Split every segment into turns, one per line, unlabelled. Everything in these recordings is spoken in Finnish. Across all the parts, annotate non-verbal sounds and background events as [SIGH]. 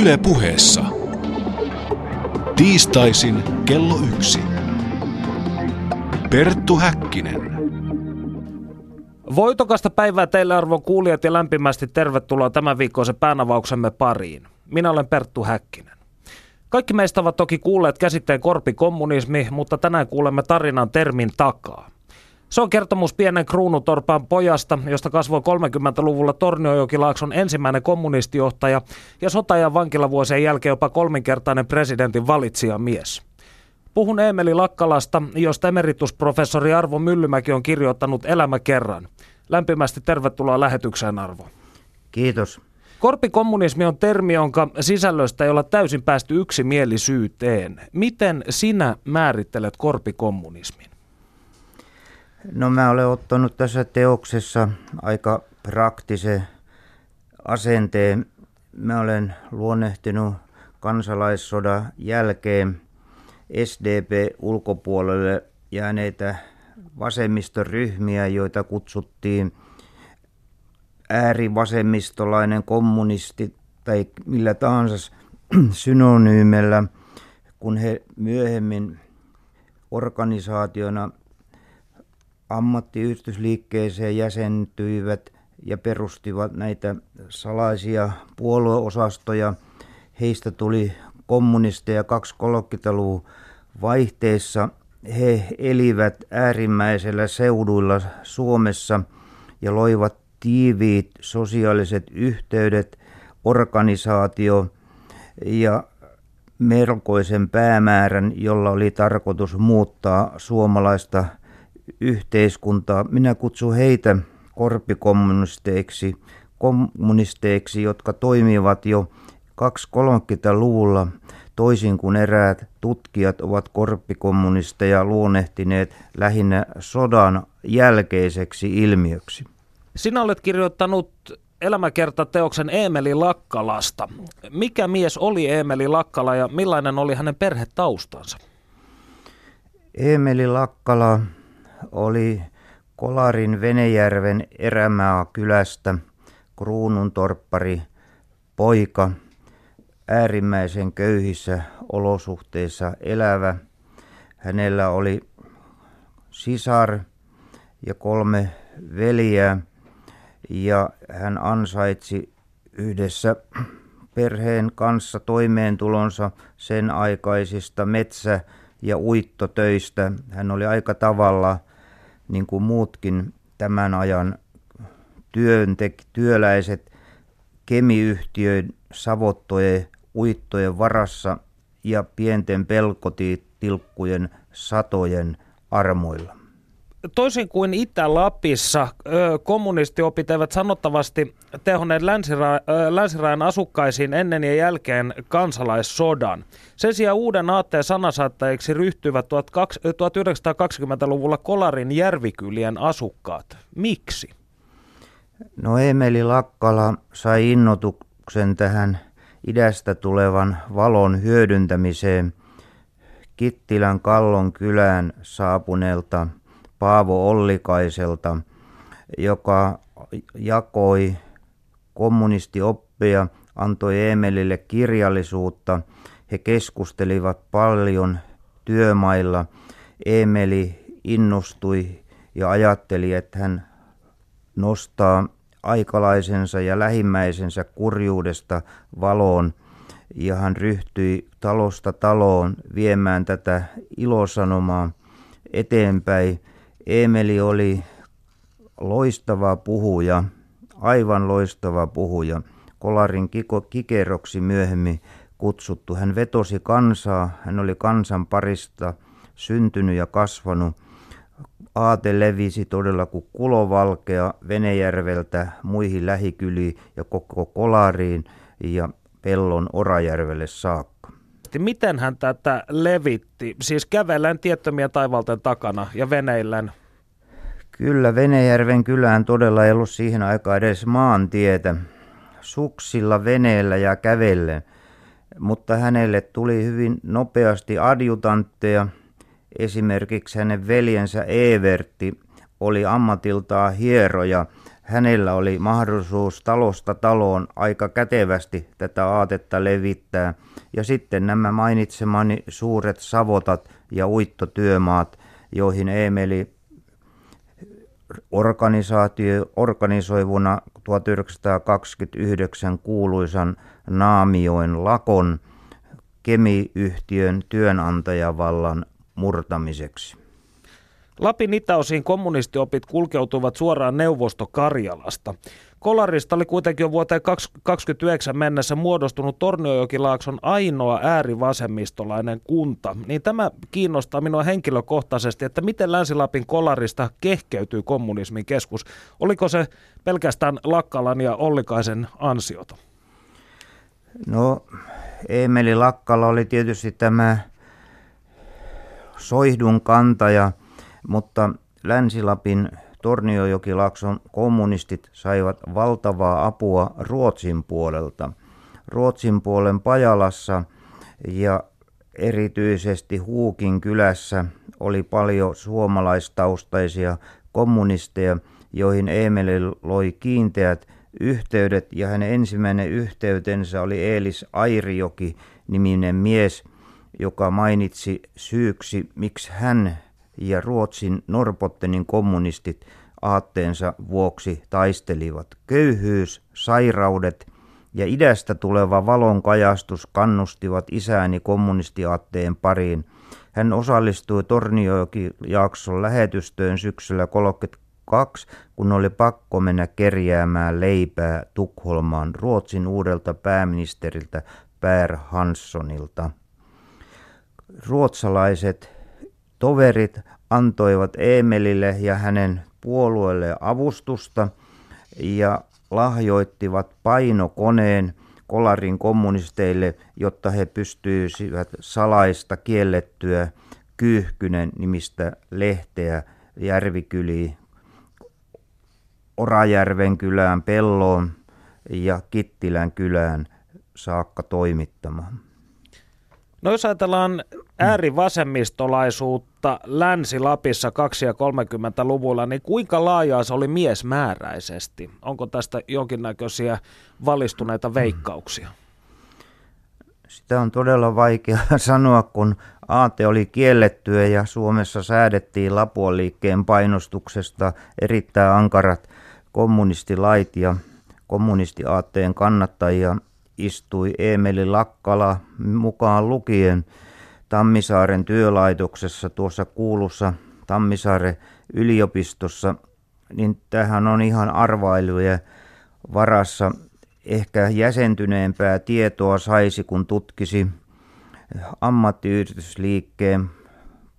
Yle puheessa. Tiistaisin kello yksi. Perttu Häkkinen.
Voitokasta päivää teille arvon kuulijat ja lämpimästi tervetuloa tämän viikkoisen päänavauksemme pariin. Minä olen Perttu Häkkinen. Kaikki meistä ovat toki kuulleet käsitteen korpikommunismi, mutta tänään kuulemme tarinan termin takaa. Se on kertomus pienen kruunutorpan pojasta, josta kasvoi 30-luvulla Torniojokilaakson ensimmäinen kommunistijohtaja ja sotajan vankilavuosien jälkeen jopa kolminkertainen presidentin mies. Puhun Eemeli Lakkalasta, josta emeritusprofessori Arvo Myllymäki on kirjoittanut Elämä kerran. Lämpimästi tervetuloa lähetykseen Arvo.
Kiitos.
Korpikommunismi on termi, jonka sisällöstä ei olla täysin päästy yksimielisyyteen. Miten sinä määrittelet korpikommunismin?
No mä olen ottanut tässä teoksessa aika praktisen asenteen. Mä olen luonnehtinut kansalaissodan jälkeen SDP-ulkopuolelle jääneitä vasemmistoryhmiä, joita kutsuttiin äärivasemmistolainen kommunisti tai millä tahansa synonyymellä, kun he myöhemmin organisaationa ammattiyhdistysliikkeeseen jäsentyivät ja perustivat näitä salaisia puolueosastoja. Heistä tuli kommunisteja 230-luvun vaihteessa. He elivät äärimmäisellä seuduilla Suomessa ja loivat tiiviit sosiaaliset yhteydet, organisaatio ja melkoisen päämäärän, jolla oli tarkoitus muuttaa suomalaista yhteiskuntaa. Minä kutsun heitä korpikommunisteiksi, kommunisteiksi, jotka toimivat jo 230-luvulla toisin kuin eräät tutkijat ovat korppikommunisteja luonnehtineet lähinnä sodan jälkeiseksi ilmiöksi.
Sinä olet kirjoittanut elämäkertateoksen Eemeli Lakkalasta. Mikä mies oli Eemeli Lakkala ja millainen oli hänen perhetaustansa?
Eemeli Lakkala oli Kolarin Venejärven Erämaa kylästä kruununtorppari poika, äärimmäisen köyhissä olosuhteissa elävä. Hänellä oli sisar ja kolme veliä ja hän ansaitsi yhdessä perheen kanssa toimeentulonsa sen aikaisista metsä- ja uittotöistä. Hän oli aika tavalla niin kuin muutkin tämän ajan työntek- työläiset kemiyhtiöiden savottojen, uittojen varassa ja pienten pelkotilkkujen satojen armoilla.
Toisin kuin Itä-Lapissa, kommunistiopit eivät sanottavasti tehonneet länsira- länsirajan asukkaisiin ennen ja jälkeen kansalaissodan. Sen sijaan uuden aatteen sanasaattajiksi ryhtyivät 1920-luvulla Kolarin järvikylien asukkaat. Miksi?
No Emeli Lakkala sai innotuksen tähän idästä tulevan valon hyödyntämiseen Kittilän Kallon kylään saapuneelta – Paavo Ollikaiselta, joka jakoi kommunistioppia, antoi Emelille kirjallisuutta. He keskustelivat paljon työmailla. Emeli innostui ja ajatteli, että hän nostaa aikalaisensa ja lähimmäisensä kurjuudesta valoon ja hän ryhtyi talosta taloon viemään tätä ilosanomaa eteenpäin. Emeli oli loistava puhuja, aivan loistava puhuja. Kolarin kiko, kikeroksi myöhemmin kutsuttu. Hän vetosi kansaa, hän oli kansan parista syntynyt ja kasvanut. Aate levisi todella kuin kulovalkea Venejärveltä muihin lähikyliin ja koko Kolariin ja Pellon Orajärvelle saakka
miten hän tätä levitti? Siis kävellen tiettömiä taivalten takana ja veneillen?
Kyllä, Venejärven kylään todella ei ollut siihen aikaan edes maantietä. Suksilla, veneellä ja kävellen. Mutta hänelle tuli hyvin nopeasti adjutantteja. Esimerkiksi hänen veljensä Evertti oli ammatiltaan hieroja. hänellä oli mahdollisuus talosta taloon aika kätevästi tätä aatetta levittää. Ja sitten nämä mainitsemani suuret savotat ja uittotyömaat, joihin Emeli organisaatio organisoi vuonna 1929 kuuluisan Naamioin lakon kemiyhtiön työnantajavallan murtamiseksi.
Lapin itäosiin kommunistiopit kulkeutuivat suoraan Neuvosto-Karjalasta. Kolarista oli kuitenkin jo vuoteen 2029 mennessä muodostunut Torniojokilaakson ainoa äärivasemmistolainen kunta. Niin tämä kiinnostaa minua henkilökohtaisesti, että miten Länsi-Lapin Kolarista kehkeytyy kommunismin keskus. Oliko se pelkästään Lakkalan ja Ollikaisen ansiota?
No, Emeli Lakkala oli tietysti tämä soihdun kantaja, mutta Länsi-Lapin Torniojokilakson kommunistit saivat valtavaa apua Ruotsin puolelta. Ruotsin puolen Pajalassa ja erityisesti Huukin kylässä oli paljon suomalaistaustaisia kommunisteja, joihin Emeli loi kiinteät yhteydet ja hänen ensimmäinen yhteytensä oli Eelis Airijoki niminen mies, joka mainitsi syyksi, miksi hän ja Ruotsin Norpottenin kommunistit aatteensa vuoksi taistelivat. Köyhyys, sairaudet ja idästä tuleva valon kajastus kannustivat isääni kommunistiaatteen pariin. Hän osallistui Torniojoki-jakson lähetystöön syksyllä 32, kun oli pakko mennä kerjäämään leipää Tukholmaan Ruotsin uudelta pääministeriltä Pär Hanssonilta. Ruotsalaiset toverit antoivat Emelille ja hänen puolueelle avustusta ja lahjoittivat painokoneen Kolarin kommunisteille, jotta he pystyisivät salaista kiellettyä Kyyhkynen nimistä lehteä järvikyliin Orajärven kylään, Pelloon ja Kittilän kylään saakka toimittamaan.
No jos ajatellaan äärivasemmistolaisuutta Länsi-Lapissa 2- ja 30-luvulla, niin kuinka laajaa se oli miesmääräisesti? Onko tästä jonkinnäköisiä valistuneita veikkauksia?
Sitä on todella vaikea [LAUGHS] sanoa, kun aate oli kiellettyä ja Suomessa säädettiin Lapuan liikkeen painostuksesta erittäin ankarat kommunistilait ja kommunistiaatteen kannattajia istui Emeli Lakkala mukaan lukien Tammisaaren työlaitoksessa tuossa kuulussa Tammisaaren yliopistossa, niin tähän on ihan arvailuja varassa. Ehkä jäsentyneempää tietoa saisi, kun tutkisi ammattiyhdistysliikkeen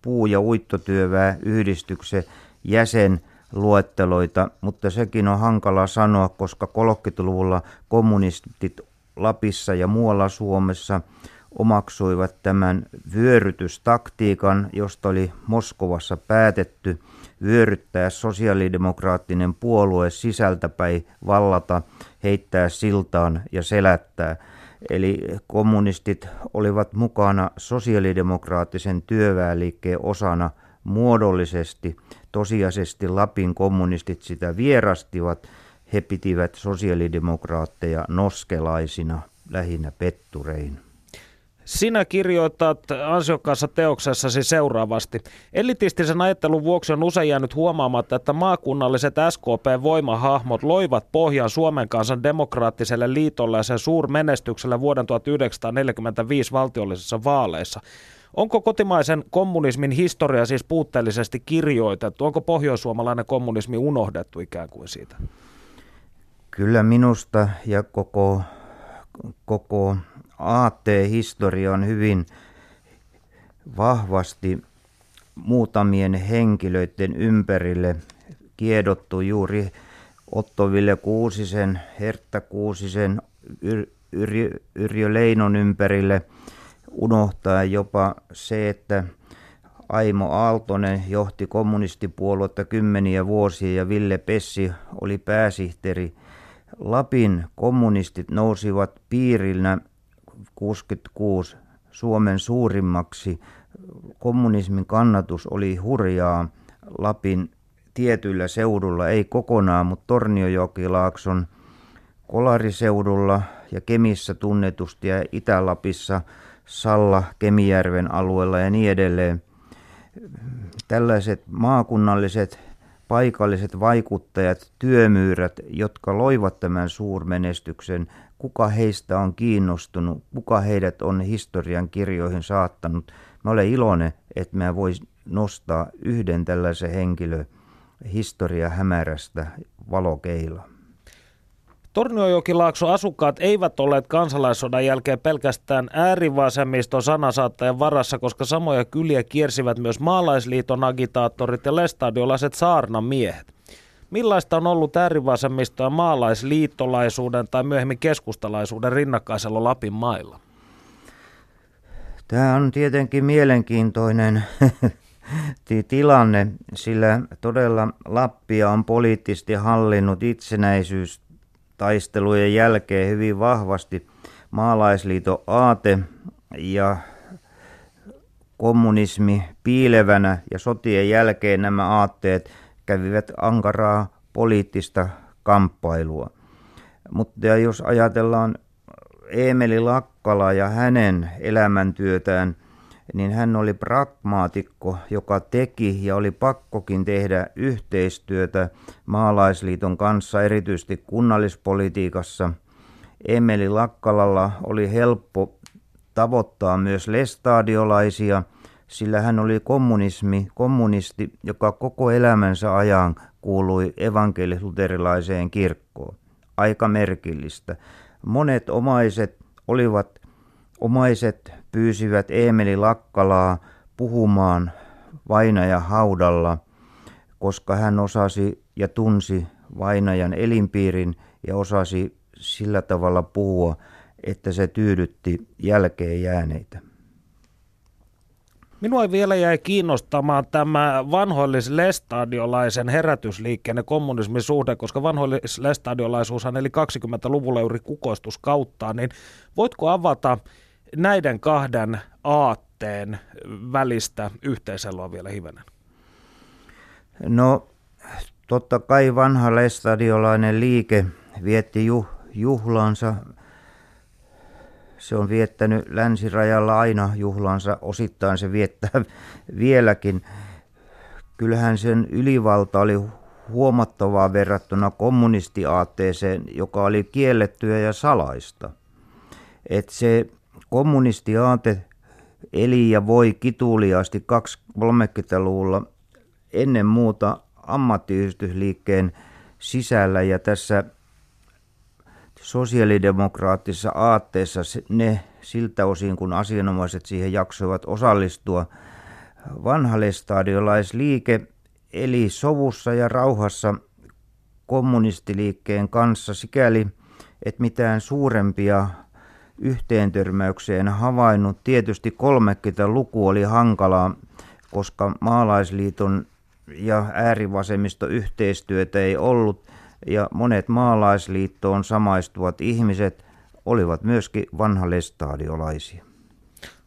puu- ja uittotyövää yhdistyksen jäsenluetteloita, mutta sekin on hankala sanoa, koska 30-luvulla kommunistit Lapissa ja muualla Suomessa omaksuivat tämän vyörytystaktiikan, josta oli Moskovassa päätetty vyöryttää sosiaalidemokraattinen puolue sisältäpäin vallata, heittää siltaan ja selättää. Eli kommunistit olivat mukana sosiaalidemokraattisen työväenliikkeen osana muodollisesti. Tosiasiallisesti Lapin kommunistit sitä vierastivat he pitivät sosiaalidemokraatteja noskelaisina, lähinnä petturein.
Sinä kirjoitat ansiokkaassa teoksessasi seuraavasti. Elitistisen ajattelun vuoksi on usein jäänyt huomaamatta, että maakunnalliset SKP-voimahahmot loivat pohjan Suomen kansan demokraattiselle liitolle ja sen suurmenestykselle vuoden 1945 valtiollisissa vaaleissa. Onko kotimaisen kommunismin historia siis puutteellisesti kirjoitettu? Onko pohjoissuomalainen kommunismi unohdettu ikään kuin siitä?
Kyllä minusta ja koko, koko AT-historia on hyvin vahvasti muutamien henkilöiden ympärille kiedottu. Juuri Otto Ville Kuusisen, Hertta Kuusisen, Yr, Yr, Yrjö Leinon ympärille unohtaa jopa se, että Aimo Aaltonen johti kommunistipuoluetta kymmeniä vuosia ja Ville Pessi oli pääsihteeri. Lapin kommunistit nousivat piirinä 66 Suomen suurimmaksi. Kommunismin kannatus oli hurjaa Lapin tietyillä seudulla, ei kokonaan, mutta Torniojokilaakson Kolariseudulla ja Kemissä tunnetusti ja Itä-Lapissa Salla, Kemijärven alueella ja niin edelleen. Tällaiset maakunnalliset paikalliset vaikuttajat, työmyyrät, jotka loivat tämän suurmenestyksen, kuka heistä on kiinnostunut, kuka heidät on historian kirjoihin saattanut. Mä olen iloinen, että mä voisin nostaa yhden tällaisen henkilön historia hämärästä valokeila.
Torniojokilaakson asukkaat eivät olleet kansalaissodan jälkeen pelkästään äärivasemmiston sanasaattajan varassa, koska samoja kyliä kiersivät myös maalaisliiton agitaattorit ja lestadiolaiset saarnan miehet. Millaista on ollut äärivasemmisto ja maalaisliittolaisuuden tai myöhemmin keskustalaisuuden rinnakkaisella Lapin mailla?
Tämä on tietenkin mielenkiintoinen [LAUGHS] tilanne, sillä todella Lappia on poliittisesti hallinnut itsenäisyys taistelujen jälkeen hyvin vahvasti maalaisliiton aate ja kommunismi piilevänä ja sotien jälkeen nämä aatteet kävivät ankaraa poliittista kamppailua. Mutta jos ajatellaan Eemeli Lakkala ja hänen elämäntyötään, niin hän oli pragmaatikko, joka teki ja oli pakkokin tehdä yhteistyötä maalaisliiton kanssa, erityisesti kunnallispolitiikassa. Emeli Lakkalalla oli helppo tavoittaa myös lestadiolaisia, sillä hän oli kommunismi, kommunisti, joka koko elämänsä ajan kuului evankelis-luterilaiseen kirkkoon. Aika merkillistä. Monet omaiset olivat omaiset pyysivät Eemeli Lakkalaa puhumaan vainaja haudalla, koska hän osasi ja tunsi vainajan elinpiirin ja osasi sillä tavalla puhua, että se tyydytti jälkeen jääneitä.
Minua vielä jäi kiinnostamaan tämä vanhoillis-lestadiolaisen herätysliikkeen ja kommunismin suhde, koska vanhoillis-lestadiolaisuushan eli 20-luvulla juuri kukoistuskauttaa, niin voitko avata näiden kahden aatteen välistä yhteiseloa vielä hivenen?
No totta kai vanha lestadiolainen liike vietti juh, juhlansa. Se on viettänyt länsirajalla aina juhlansa, osittain se viettää [LAUGHS] vieläkin. Kyllähän sen ylivalta oli huomattavaa verrattuna kommunistiaatteeseen, joka oli kiellettyä ja salaista. Et se kommunistiaate eli ja voi kituliaasti 230-luvulla ennen muuta ammattiyhdistysliikkeen sisällä ja tässä sosiaalidemokraattisessa aatteessa ne siltä osin, kun asianomaiset siihen jaksoivat osallistua. Vanhalestadiolaisliike eli sovussa ja rauhassa kommunistiliikkeen kanssa sikäli, että mitään suurempia yhteentörmäykseen havainnut. Tietysti 30-luku oli hankalaa, koska maalaisliiton ja äärivasemmisto yhteistyötä ei ollut ja monet maalaisliittoon samaistuvat ihmiset olivat myöskin vanhalestadiolaisia.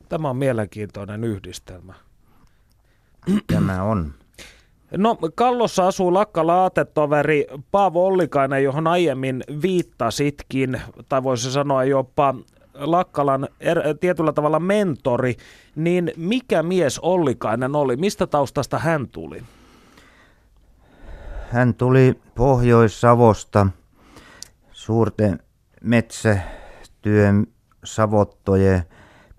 Tämä on mielenkiintoinen yhdistelmä.
Tämä on.
No Kallossa asuu Lakkala-aatetoveri Paavo Ollikainen, johon aiemmin viittasitkin, tai voisi sanoa jopa Lakkalan er, tietyllä tavalla mentori, niin mikä mies Ollikainen oli? Mistä taustasta hän tuli?
Hän tuli Pohjois-Savosta suurten metsätyön savottojen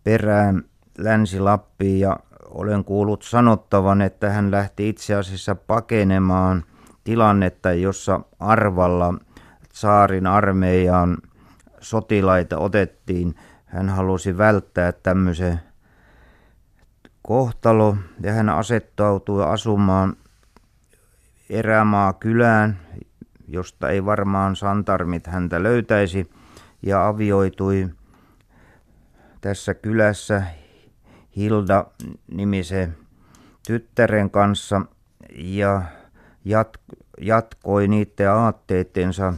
perään Länsi-Lappiin ja olen kuullut sanottavan, että hän lähti itse asiassa pakenemaan tilannetta, jossa Arvalla saarin armeijaan sotilaita otettiin. Hän halusi välttää tämmöisen kohtalo ja hän asettautui asumaan erämaa kylään, josta ei varmaan santarmit häntä löytäisi ja avioitui tässä kylässä Hilda nimisen tyttären kanssa ja jatkoi niiden aatteittensa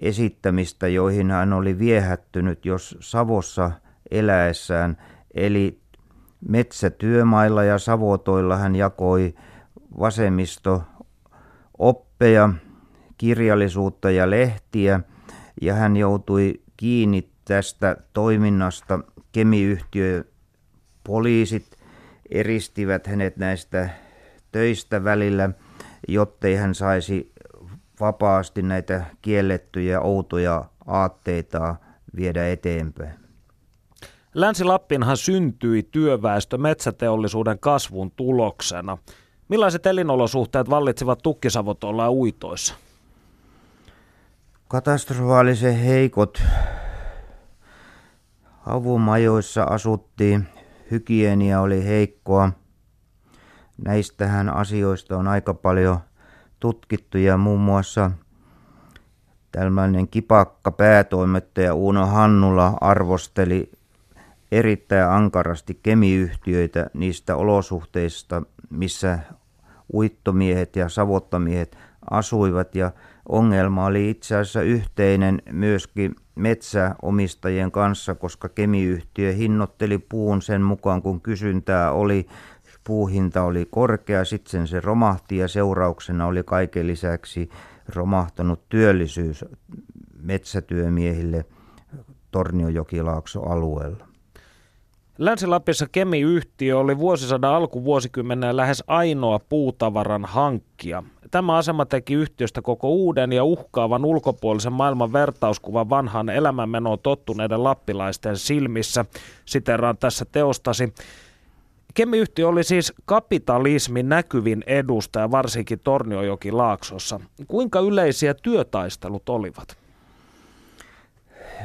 esittämistä, joihin hän oli viehättynyt jos Savossa eläessään. Eli metsätyömailla ja savotoilla hän jakoi vasemmisto oppeja, kirjallisuutta ja lehtiä ja hän joutui kiinni tästä toiminnasta. Kemiyhtiö poliisit eristivät hänet näistä töistä välillä, jottei hän saisi vapaasti näitä kiellettyjä outoja aatteita viedä eteenpäin.
Länsi-Lappinhan syntyi työväestö metsäteollisuuden kasvun tuloksena. Millaiset elinolosuhteet vallitsivat tukkisavotolla ja uitoissa?
Katastrofaalisen heikot avumajoissa asuttiin, hygienia oli heikkoa. Näistähän asioista on aika paljon tutkittu ja muun muassa tällainen kipakka päätoimittaja Uuno Hannula arvosteli erittäin ankarasti kemiyhtiöitä niistä olosuhteista, missä uittomiehet ja savottamiehet asuivat ja ongelma oli itse asiassa yhteinen myöskin metsäomistajien kanssa, koska kemiyhtiö hinnoitteli puun sen mukaan, kun kysyntää oli. Puuhinta oli korkea, sitten se romahti ja seurauksena oli kaiken lisäksi romahtanut työllisyys metsätyömiehille Torniojokilaakso alueella.
Länsi-Lapissa Kemi-yhtiö oli vuosisadan alkuvuosikymmenen lähes ainoa puutavaran hankkija. Tämä asema teki yhtiöstä koko uuden ja uhkaavan ulkopuolisen maailman vertauskuvan vanhaan elämänmenoon tottuneiden lappilaisten silmissä. Siteraan tässä teostasi. Kemiyhtiö oli siis kapitalismin näkyvin edustaja, varsinkin Torniojoki Laaksossa. Kuinka yleisiä työtaistelut olivat?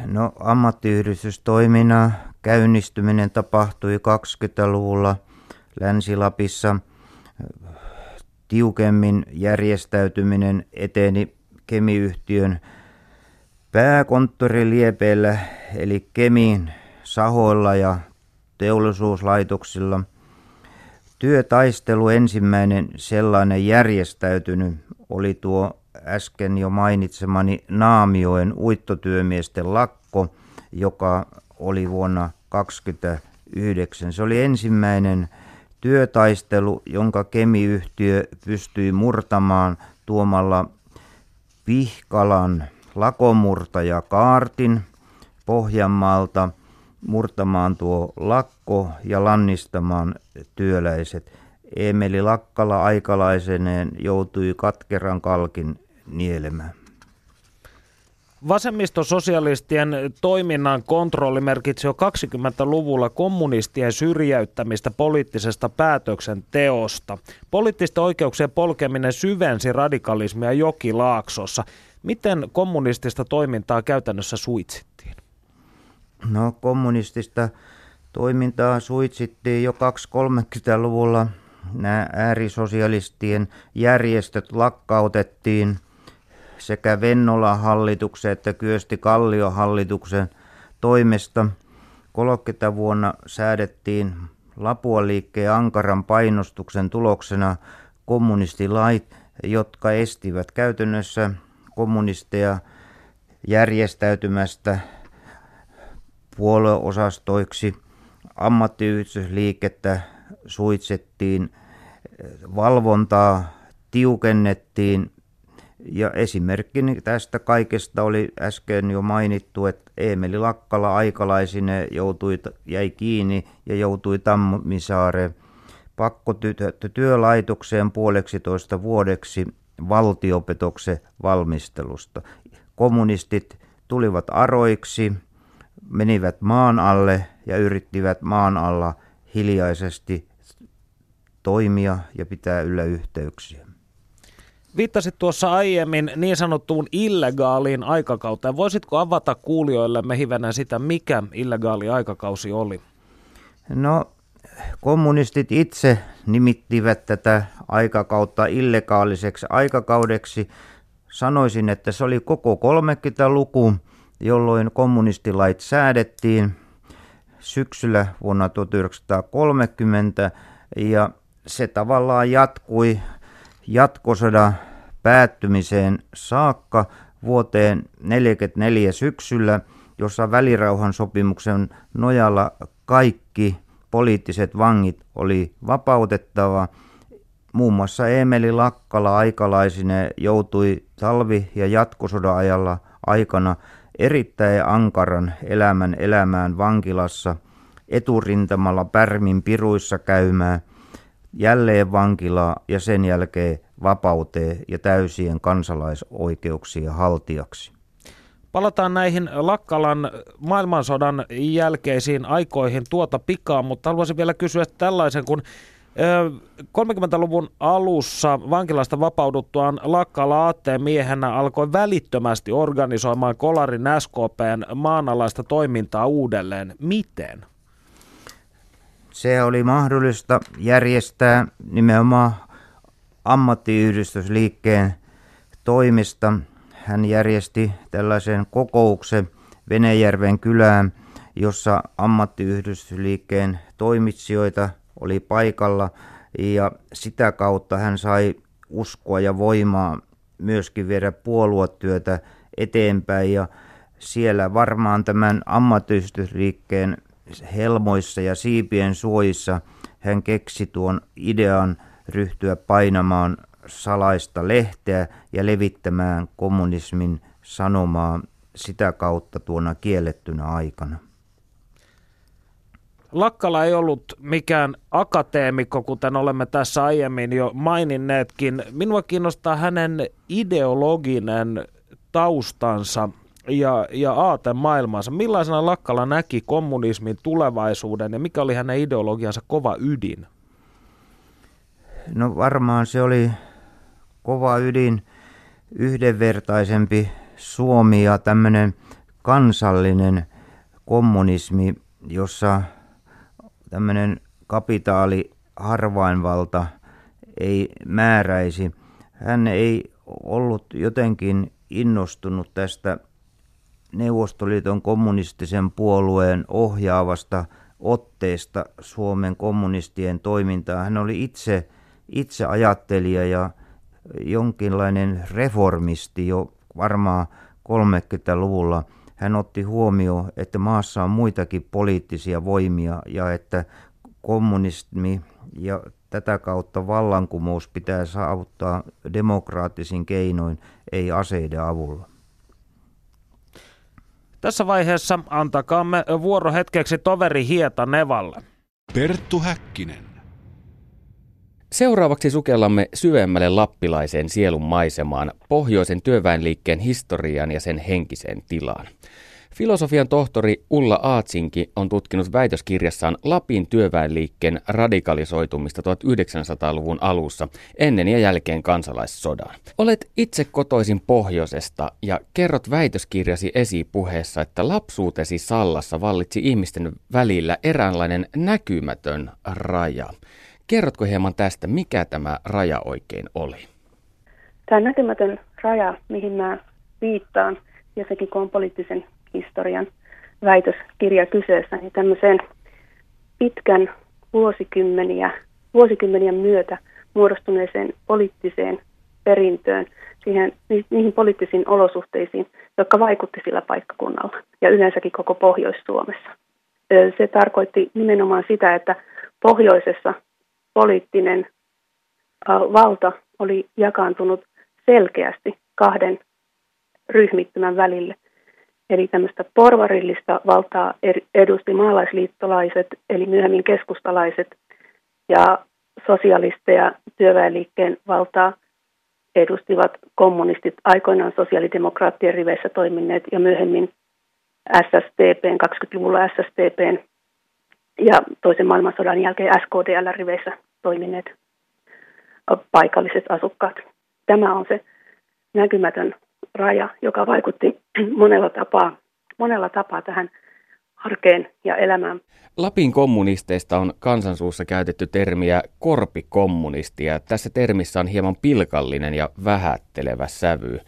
No ammattiyhdistystoiminnan käynnistyminen tapahtui 20-luvulla Länsi-Lapissa. Tiukemmin järjestäytyminen eteni kemiyhtiön pääkonttori Liepeellä, eli Kemin sahoilla ja teollisuuslaitoksilla. Työtaistelu ensimmäinen sellainen järjestäytynyt oli tuo äsken jo mainitsemani Naamioen uittotyömiesten lakko, joka oli vuonna 1929. Se oli ensimmäinen työtaistelu, jonka kemiyhtiö pystyi murtamaan tuomalla Pihkalan lakomurtaja Kaartin Pohjanmaalta murtamaan tuo lakko ja lannistamaan työläiset. Emeli Lakkala aikalaiseneen joutui katkeran kalkin nielemään.
Vasemmistososialistien toiminnan kontrolli merkitsi jo 20-luvulla kommunistien syrjäyttämistä poliittisesta päätöksenteosta. Poliittisten oikeuksien polkeminen syvensi radikalismia jokilaaksossa. Miten kommunistista toimintaa käytännössä suitsittiin?
No kommunistista toimintaa suitsittiin jo 2-30-luvulla. Nämä äärisosialistien järjestöt lakkautettiin – sekä Vennolan hallituksen että Kyösti Kallion hallituksen toimesta. 30 vuonna säädettiin Lapuan liikkeen ankaran painostuksen tuloksena kommunistilait, jotka estivät käytännössä kommunisteja järjestäytymästä puolueosastoiksi. Ammattiyhdistysliikettä suitsettiin, valvontaa tiukennettiin ja esimerkki tästä kaikesta oli äsken jo mainittu, että Eemeli Lakkala aikalaisine joutui, jäi kiinni ja joutui Tammisaareen pakkotyölaitokseen puoleksi toista vuodeksi valtiopetoksen valmistelusta. Kommunistit tulivat aroiksi, menivät maan alle ja yrittivät maan alla hiljaisesti toimia ja pitää yllä yhteyksiä.
Viittasit tuossa aiemmin niin sanottuun illegaaliin aikakauteen. Voisitko avata kuulijoillemme hivenen sitä, mikä illegaali aikakausi oli?
No, kommunistit itse nimittivät tätä aikakautta illegaaliseksi aikakaudeksi. Sanoisin, että se oli koko 30-luku, jolloin kommunistilait säädettiin syksyllä vuonna 1930 ja se tavallaan jatkui jatkosodan päättymiseen saakka vuoteen 1944 syksyllä, jossa välirauhan sopimuksen nojalla kaikki poliittiset vangit oli vapautettava. muun muassa Emeli Lakkala aikalaisine joutui talvi- ja jatkosodan ajalla aikana erittäin ankaran elämän elämään vankilassa, eturintamalla pärmin piruissa käymään, jälleen vankilaa ja sen jälkeen vapauteen ja täysien kansalaisoikeuksien haltijaksi.
Palataan näihin Lakkalan maailmansodan jälkeisiin aikoihin tuota pikaa, mutta haluaisin vielä kysyä tällaisen, kun 30-luvun alussa vankilasta vapauduttuaan Lakkala aatteen miehenä alkoi välittömästi organisoimaan Kolarin SKPn maanalaista toimintaa uudelleen. Miten?
Se oli mahdollista järjestää nimenomaan ammattiyhdistysliikkeen toimista. Hän järjesti tällaisen kokouksen Venejärven kylään, jossa ammattiyhdistysliikkeen toimitsijoita oli paikalla ja sitä kautta hän sai uskoa ja voimaa myöskin viedä puoluetyötä eteenpäin ja siellä varmaan tämän ammattiyhdistysliikkeen helmoissa ja siipien suojissa hän keksi tuon idean ryhtyä painamaan salaista lehteä ja levittämään kommunismin sanomaa sitä kautta tuona kiellettynä aikana.
Lakkala ei ollut mikään akateemikko, kuten olemme tässä aiemmin jo maininneetkin. Minua kiinnostaa hänen ideologinen taustansa ja, ja aatemaailmansa. Millaisena Lakkala näki kommunismin tulevaisuuden ja mikä oli hänen ideologiansa kova ydin?
No varmaan se oli kova ydin, yhdenvertaisempi Suomi ja tämmöinen kansallinen kommunismi, jossa tämmöinen kapitaali harvainvalta ei määräisi. Hän ei ollut jotenkin innostunut tästä Neuvostoliiton kommunistisen puolueen ohjaavasta otteesta Suomen kommunistien toimintaa. Hän oli itse, itse ajattelija ja jonkinlainen reformisti jo varmaan 30-luvulla. Hän otti huomioon, että maassa on muitakin poliittisia voimia ja että kommunismi ja tätä kautta vallankumous pitää saavuttaa demokraattisin keinoin, ei aseiden avulla.
Tässä vaiheessa antakaamme vuoro hetkeksi toveri Hieta Nevalle.
Perttu Häkkinen.
Seuraavaksi sukellamme syvemmälle lappilaiseen sielun maisemaan, pohjoisen työväenliikkeen historiaan ja sen henkiseen tilaan. Filosofian tohtori Ulla Aatsinki on tutkinut väitöskirjassaan Lapin työväenliikkeen radikalisoitumista 1900-luvun alussa ennen ja jälkeen kansalaissodan. Olet itse kotoisin pohjoisesta ja kerrot väitöskirjasi esipuheessa, että lapsuutesi Sallassa vallitsi ihmisten välillä eräänlainen näkymätön raja. Kerrotko hieman tästä, mikä tämä raja oikein oli?
Tämä näkymätön raja, mihin mä viittaan, ja sekin kun on poliittisen historian väitöskirja kyseessä, niin tämmöiseen pitkän vuosikymmeniä, vuosikymmenien myötä muodostuneeseen poliittiseen perintöön, siihen, niihin poliittisiin olosuhteisiin, jotka vaikutti sillä paikkakunnalla ja yleensäkin koko Pohjois-Suomessa. Se tarkoitti nimenomaan sitä, että pohjoisessa poliittinen valta oli jakaantunut selkeästi kahden ryhmittymän välille. Eli tämmöistä porvarillista valtaa edusti maalaisliittolaiset, eli myöhemmin keskustalaiset, ja sosialisteja työväenliikkeen valtaa edustivat kommunistit, aikoinaan sosiaalidemokraattien riveissä toimineet ja myöhemmin SSTPn, 20-luvulla SSTPn ja toisen maailmansodan jälkeen SKDL-riveissä toimineet paikalliset asukkaat. Tämä on se näkymätön raja, joka vaikutti [CLEARS THROAT] monella tapaa, monella tapaa tähän arkeen ja elämään.
Lapin kommunisteista on kansansuussa käytetty termiä korpikommunisti ja tässä termissä on hieman pilkallinen ja vähättelevä sävy.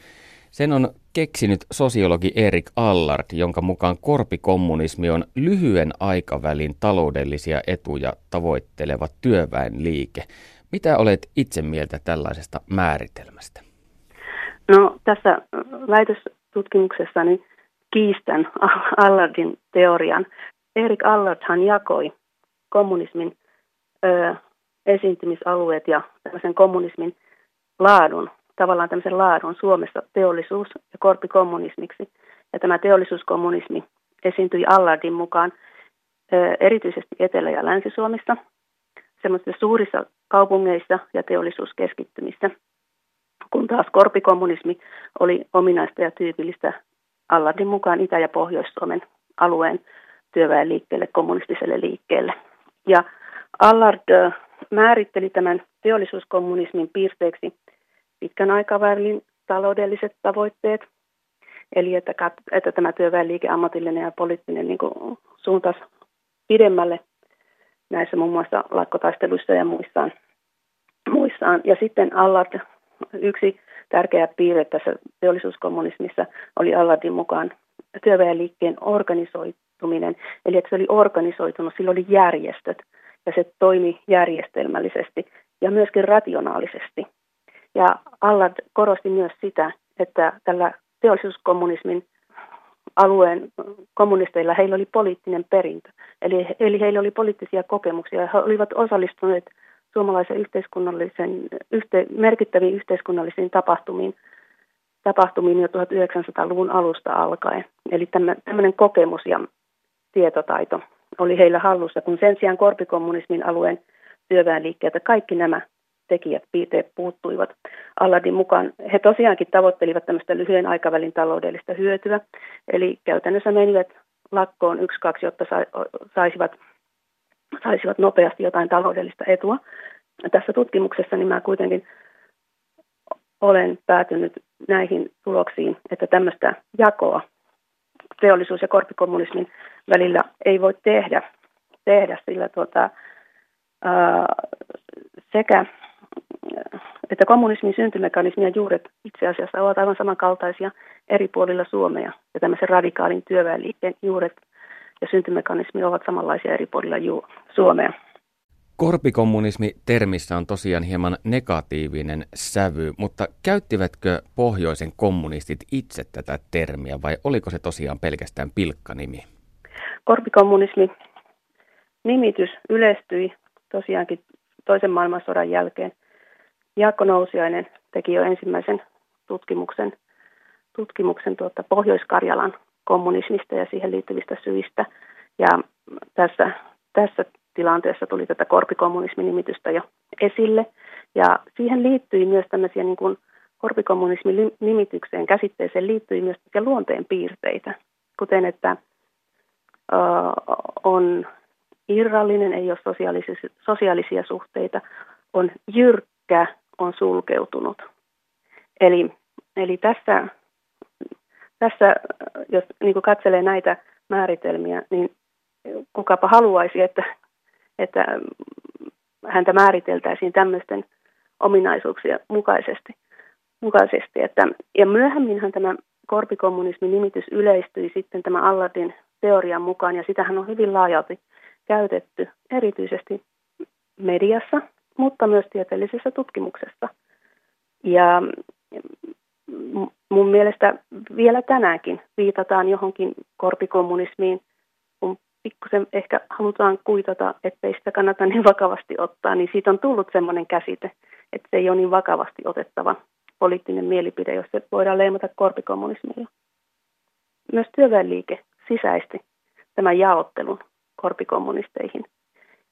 Sen on keksinyt sosiologi Erik Allard, jonka mukaan korpikommunismi on lyhyen aikavälin taloudellisia etuja tavoitteleva työväenliike. Mitä olet itse mieltä tällaisesta määritelmästä?
No tässä väitöstutkimuksessani kiistän [LAUGHS] Allardin teorian. Erik Allardhan jakoi kommunismin ö, esiintymisalueet ja tämmöisen kommunismin laadun, tavallaan tämmöisen laadun Suomessa teollisuus ja korpikommunismiksi. Ja tämä teollisuuskommunismi esiintyi Allardin mukaan erityisesti Etelä- ja Länsi-Suomessa, semmoisissa suurissa kaupungeissa ja teollisuuskeskittymissä, kun taas korpikommunismi oli ominaista ja tyypillistä Allardin mukaan Itä- ja Pohjois-Suomen alueen työväenliikkeelle, kommunistiselle liikkeelle. Ja Allard määritteli tämän teollisuuskommunismin piirteeksi pitkän aikavälin taloudelliset tavoitteet, eli että, että tämä työväenliike, ammatillinen ja poliittinen niin suuntaus pidemmälle näissä muun muassa lakkotaisteluissa ja muissaan. muissaan. Ja sitten Allard, yksi tärkeä piirre tässä teollisuuskommunismissa oli Allardin mukaan työväenliikkeen organisoituminen, eli että se oli organisoitunut, sillä oli järjestöt ja se toimi järjestelmällisesti ja myöskin rationaalisesti. Ja Allard korosti myös sitä, että tällä teollisuuskommunismin alueen kommunisteilla heillä oli poliittinen perintö. Eli, eli heillä oli poliittisia kokemuksia. He olivat osallistuneet suomalaisen yhteiskunnallisen, yhte, merkittäviin yhteiskunnallisiin tapahtumiin, tapahtumiin jo 1900-luvun alusta alkaen. Eli tämmöinen kokemus ja tietotaito oli heillä hallussa, kun sen sijaan korpikommunismin alueen työväenliikkeeltä kaikki nämä tekijät, piirteet puuttuivat. Alladin mukaan he tosiaankin tavoittelivat tämmöistä lyhyen aikavälin taloudellista hyötyä, eli käytännössä menivät lakkoon yksi, kaksi, jotta saisivat, saisivat nopeasti jotain taloudellista etua. Tässä tutkimuksessa niin mä kuitenkin olen päätynyt näihin tuloksiin, että tämmöistä jakoa teollisuus- ja korpikommunismin välillä ei voi tehdä, tehdä sillä tuota, ää, sekä että kommunismin syntymekanismi ja juuret itse asiassa ovat aivan samankaltaisia eri puolilla Suomea. Ja tämmöisen radikaalin työväenliikkeen juuret ja syntymekanismi ovat samanlaisia eri puolilla ju- Suomea.
Korpikommunismi-termissä on tosiaan hieman negatiivinen sävy, mutta käyttivätkö pohjoisen kommunistit itse tätä termiä vai oliko se tosiaan pelkästään pilkkanimi?
Korpikommunismi nimitys yleistyi tosiaankin toisen maailmansodan jälkeen Jaakko Nousiainen teki jo ensimmäisen tutkimuksen, tutkimuksen tuota Pohjois-Karjalan kommunismista ja siihen liittyvistä syistä. Ja tässä, tässä tilanteessa tuli tätä korpikommunisminimitystä jo esille. Ja siihen liittyi myös tämmöisiä niin kuin korpikommunismin nimitykseen, käsitteeseen liittyi myös luonteen piirteitä, kuten että ö, on irrallinen, ei ole sosiaalisia, sosiaalisia suhteita, on jyrkkä, on sulkeutunut. Eli, eli tässä, tässä, jos niin kuin katselee näitä määritelmiä, niin kukapa haluaisi, että, että häntä määriteltäisiin tämmöisten ominaisuuksien mukaisesti. mukaisesti että, ja myöhemminhän tämä korpikommunismin nimitys yleistyi sitten tämä Allardin teorian mukaan, ja sitähän on hyvin laajalti käytetty, erityisesti mediassa, mutta myös tieteellisessä tutkimuksessa. Ja mun mielestä vielä tänäänkin viitataan johonkin korpikommunismiin, kun pikkusen ehkä halutaan kuitata, ettei sitä kannata niin vakavasti ottaa, niin siitä on tullut sellainen käsite, että se ei ole niin vakavasti otettava poliittinen mielipide, jos se voidaan leimata korpikommunismilla. Myös työväenliike sisäisti tämän jaottelun korpikommunisteihin.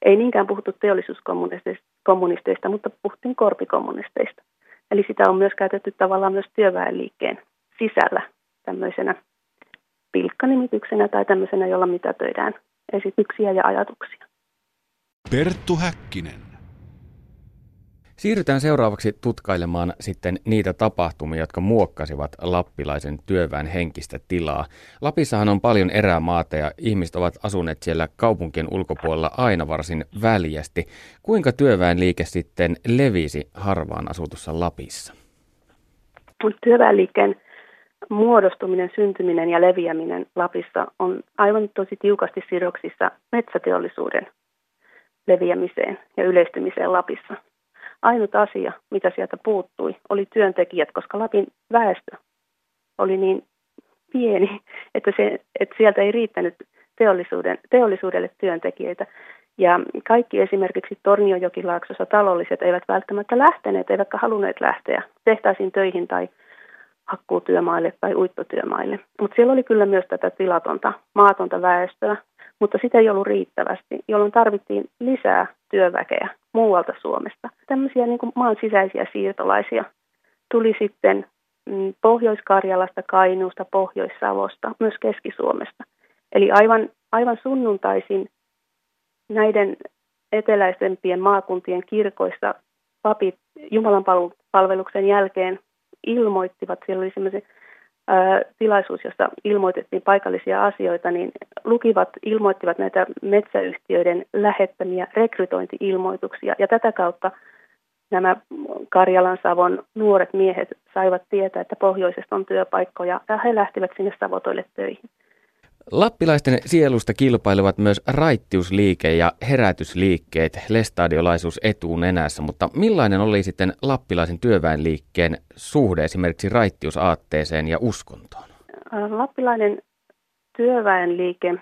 Ei niinkään puhuttu teollisuuskommunisteista, mutta puhuttiin korpikommunisteista. Eli sitä on myös käytetty tavallaan myös työväenliikkeen sisällä tämmöisenä pilkkanimityksenä tai tämmöisenä, jolla mitätöidään esityksiä ja ajatuksia.
Perttu Häkkinen.
Siirrytään seuraavaksi tutkailemaan sitten niitä tapahtumia, jotka muokkasivat lappilaisen työväen henkistä tilaa. Lapissahan on paljon erämaata ja ihmiset ovat asuneet siellä kaupunkien ulkopuolella aina varsin väljästi. Kuinka työväenliike sitten levisi harvaan asutussa Lapissa?
Työväenliikkeen muodostuminen, syntyminen ja leviäminen Lapissa on aivan tosi tiukasti sidoksissa metsäteollisuuden leviämiseen ja yleistymiseen Lapissa – ainut asia, mitä sieltä puuttui, oli työntekijät, koska Lapin väestö oli niin pieni, [LAUGHS] että, se, että sieltä ei riittänyt teollisuuden, teollisuudelle työntekijöitä. Ja kaikki esimerkiksi Torniojokilaaksossa talolliset eivät välttämättä lähteneet, eivätkä halunneet lähteä tehtäisiin töihin tai hakkuutyömaille tai uittotyömaille. Mutta siellä oli kyllä myös tätä tilatonta, maatonta väestöä, mutta sitä ei ollut riittävästi, jolloin tarvittiin lisää työväkeä muualta Suomesta. Tämmöisiä niin kuin maan sisäisiä siirtolaisia tuli sitten mm, Pohjois-Karjalasta, Kainuusta, Pohjois-Savosta, myös Keski-Suomesta. Eli aivan, aivan sunnuntaisin näiden eteläisempien maakuntien kirkoissa papit Jumalan palveluksen jälkeen ilmoittivat, siellä oli sellainen tilaisuus, jossa ilmoitettiin paikallisia asioita, niin lukivat, ilmoittivat näitä metsäyhtiöiden lähettämiä rekrytointiilmoituksia. Ja tätä kautta nämä Karjalan Savon nuoret miehet saivat tietää, että pohjoisesta on työpaikkoja ja he lähtivät sinne Savotoille töihin.
Lappilaisten sielusta kilpailevat myös raittiusliike ja herätysliikkeet lestadiolaisuus etuunenässä, mutta millainen oli sitten lappilaisen työväenliikkeen suhde esimerkiksi raittiusaatteeseen ja uskontoon?
Lappilainen työväenliike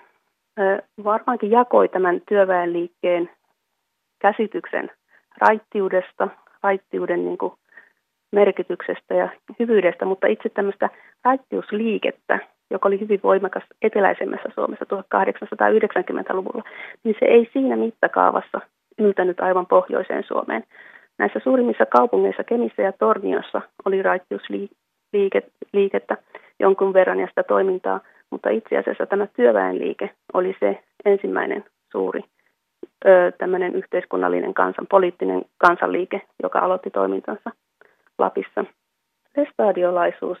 varmaankin jakoi tämän työväenliikkeen käsityksen raittiudesta, raittiuden niin kuin merkityksestä ja hyvyydestä, mutta itse tämmöistä raittiusliikettä joka oli hyvin voimakas eteläisemmässä Suomessa 1890-luvulla, niin se ei siinä mittakaavassa yltänyt aivan pohjoiseen Suomeen. Näissä suurimmissa kaupungeissa, Kemissä ja Torniossa, oli raittiusliikettä jonkun verran ja sitä toimintaa, mutta itse asiassa tämä työväenliike oli se ensimmäinen suuri tämmöinen yhteiskunnallinen kansan, poliittinen kansanliike, joka aloitti toimintansa Lapissa. Lestadiolaisuus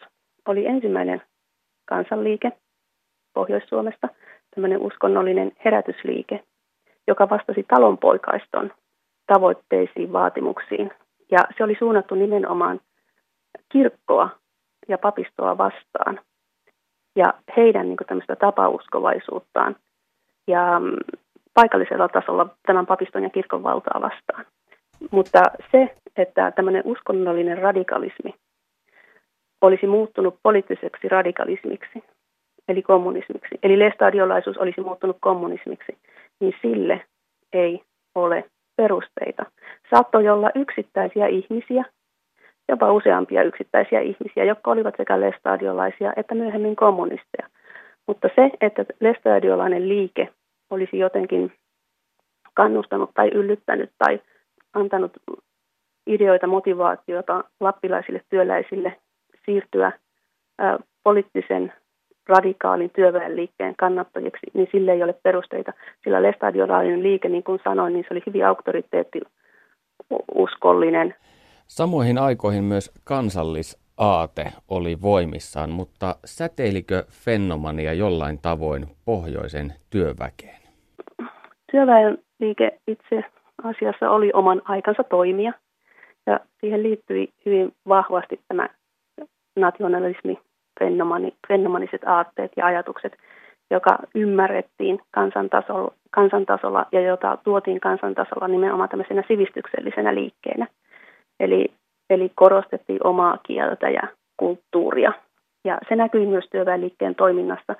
oli ensimmäinen kansanliike Pohjois-Suomesta, tämmöinen uskonnollinen herätysliike, joka vastasi talonpoikaiston tavoitteisiin, vaatimuksiin. Ja se oli suunnattu nimenomaan kirkkoa ja papistoa vastaan ja heidän niin tämmöistä tapauskovaisuuttaan ja mm, paikallisella tasolla tämän papiston ja kirkon valtaa vastaan. Mutta se, että tämmöinen uskonnollinen radikalismi olisi muuttunut poliittiseksi radikalismiksi, eli kommunismiksi, eli lestadiolaisuus olisi muuttunut kommunismiksi, niin sille ei ole perusteita. Saattoi olla yksittäisiä ihmisiä, jopa useampia yksittäisiä ihmisiä, jotka olivat sekä lestadiolaisia että myöhemmin kommunisteja. Mutta se, että lestadiolainen liike olisi jotenkin kannustanut tai yllyttänyt tai antanut ideoita, motivaatiota lappilaisille työläisille siirtyä poliittisen radikaalin työväenliikkeen kannattajiksi, niin sille ei ole perusteita. Sillä lestadiolainen liike, niin kuin sanoin, niin se oli hyvin auktoriteettiuskollinen.
Samoihin aikoihin myös kansallisaate oli voimissaan, mutta säteilikö fenomania jollain tavoin pohjoisen työväkeen?
Työväenliike itse asiassa oli oman aikansa toimija ja siihen liittyi hyvin vahvasti tämä nationalismi, fennomani, fennomaniset aatteet ja ajatukset, joka ymmärrettiin kansantasolla, kansantasolla ja jota tuotiin kansantasolla nimenomaan tämmöisenä sivistyksellisenä liikkeenä. Eli, eli korostettiin omaa kieltä ja kulttuuria. Ja se näkyi myös työväenliikkeen toiminnassa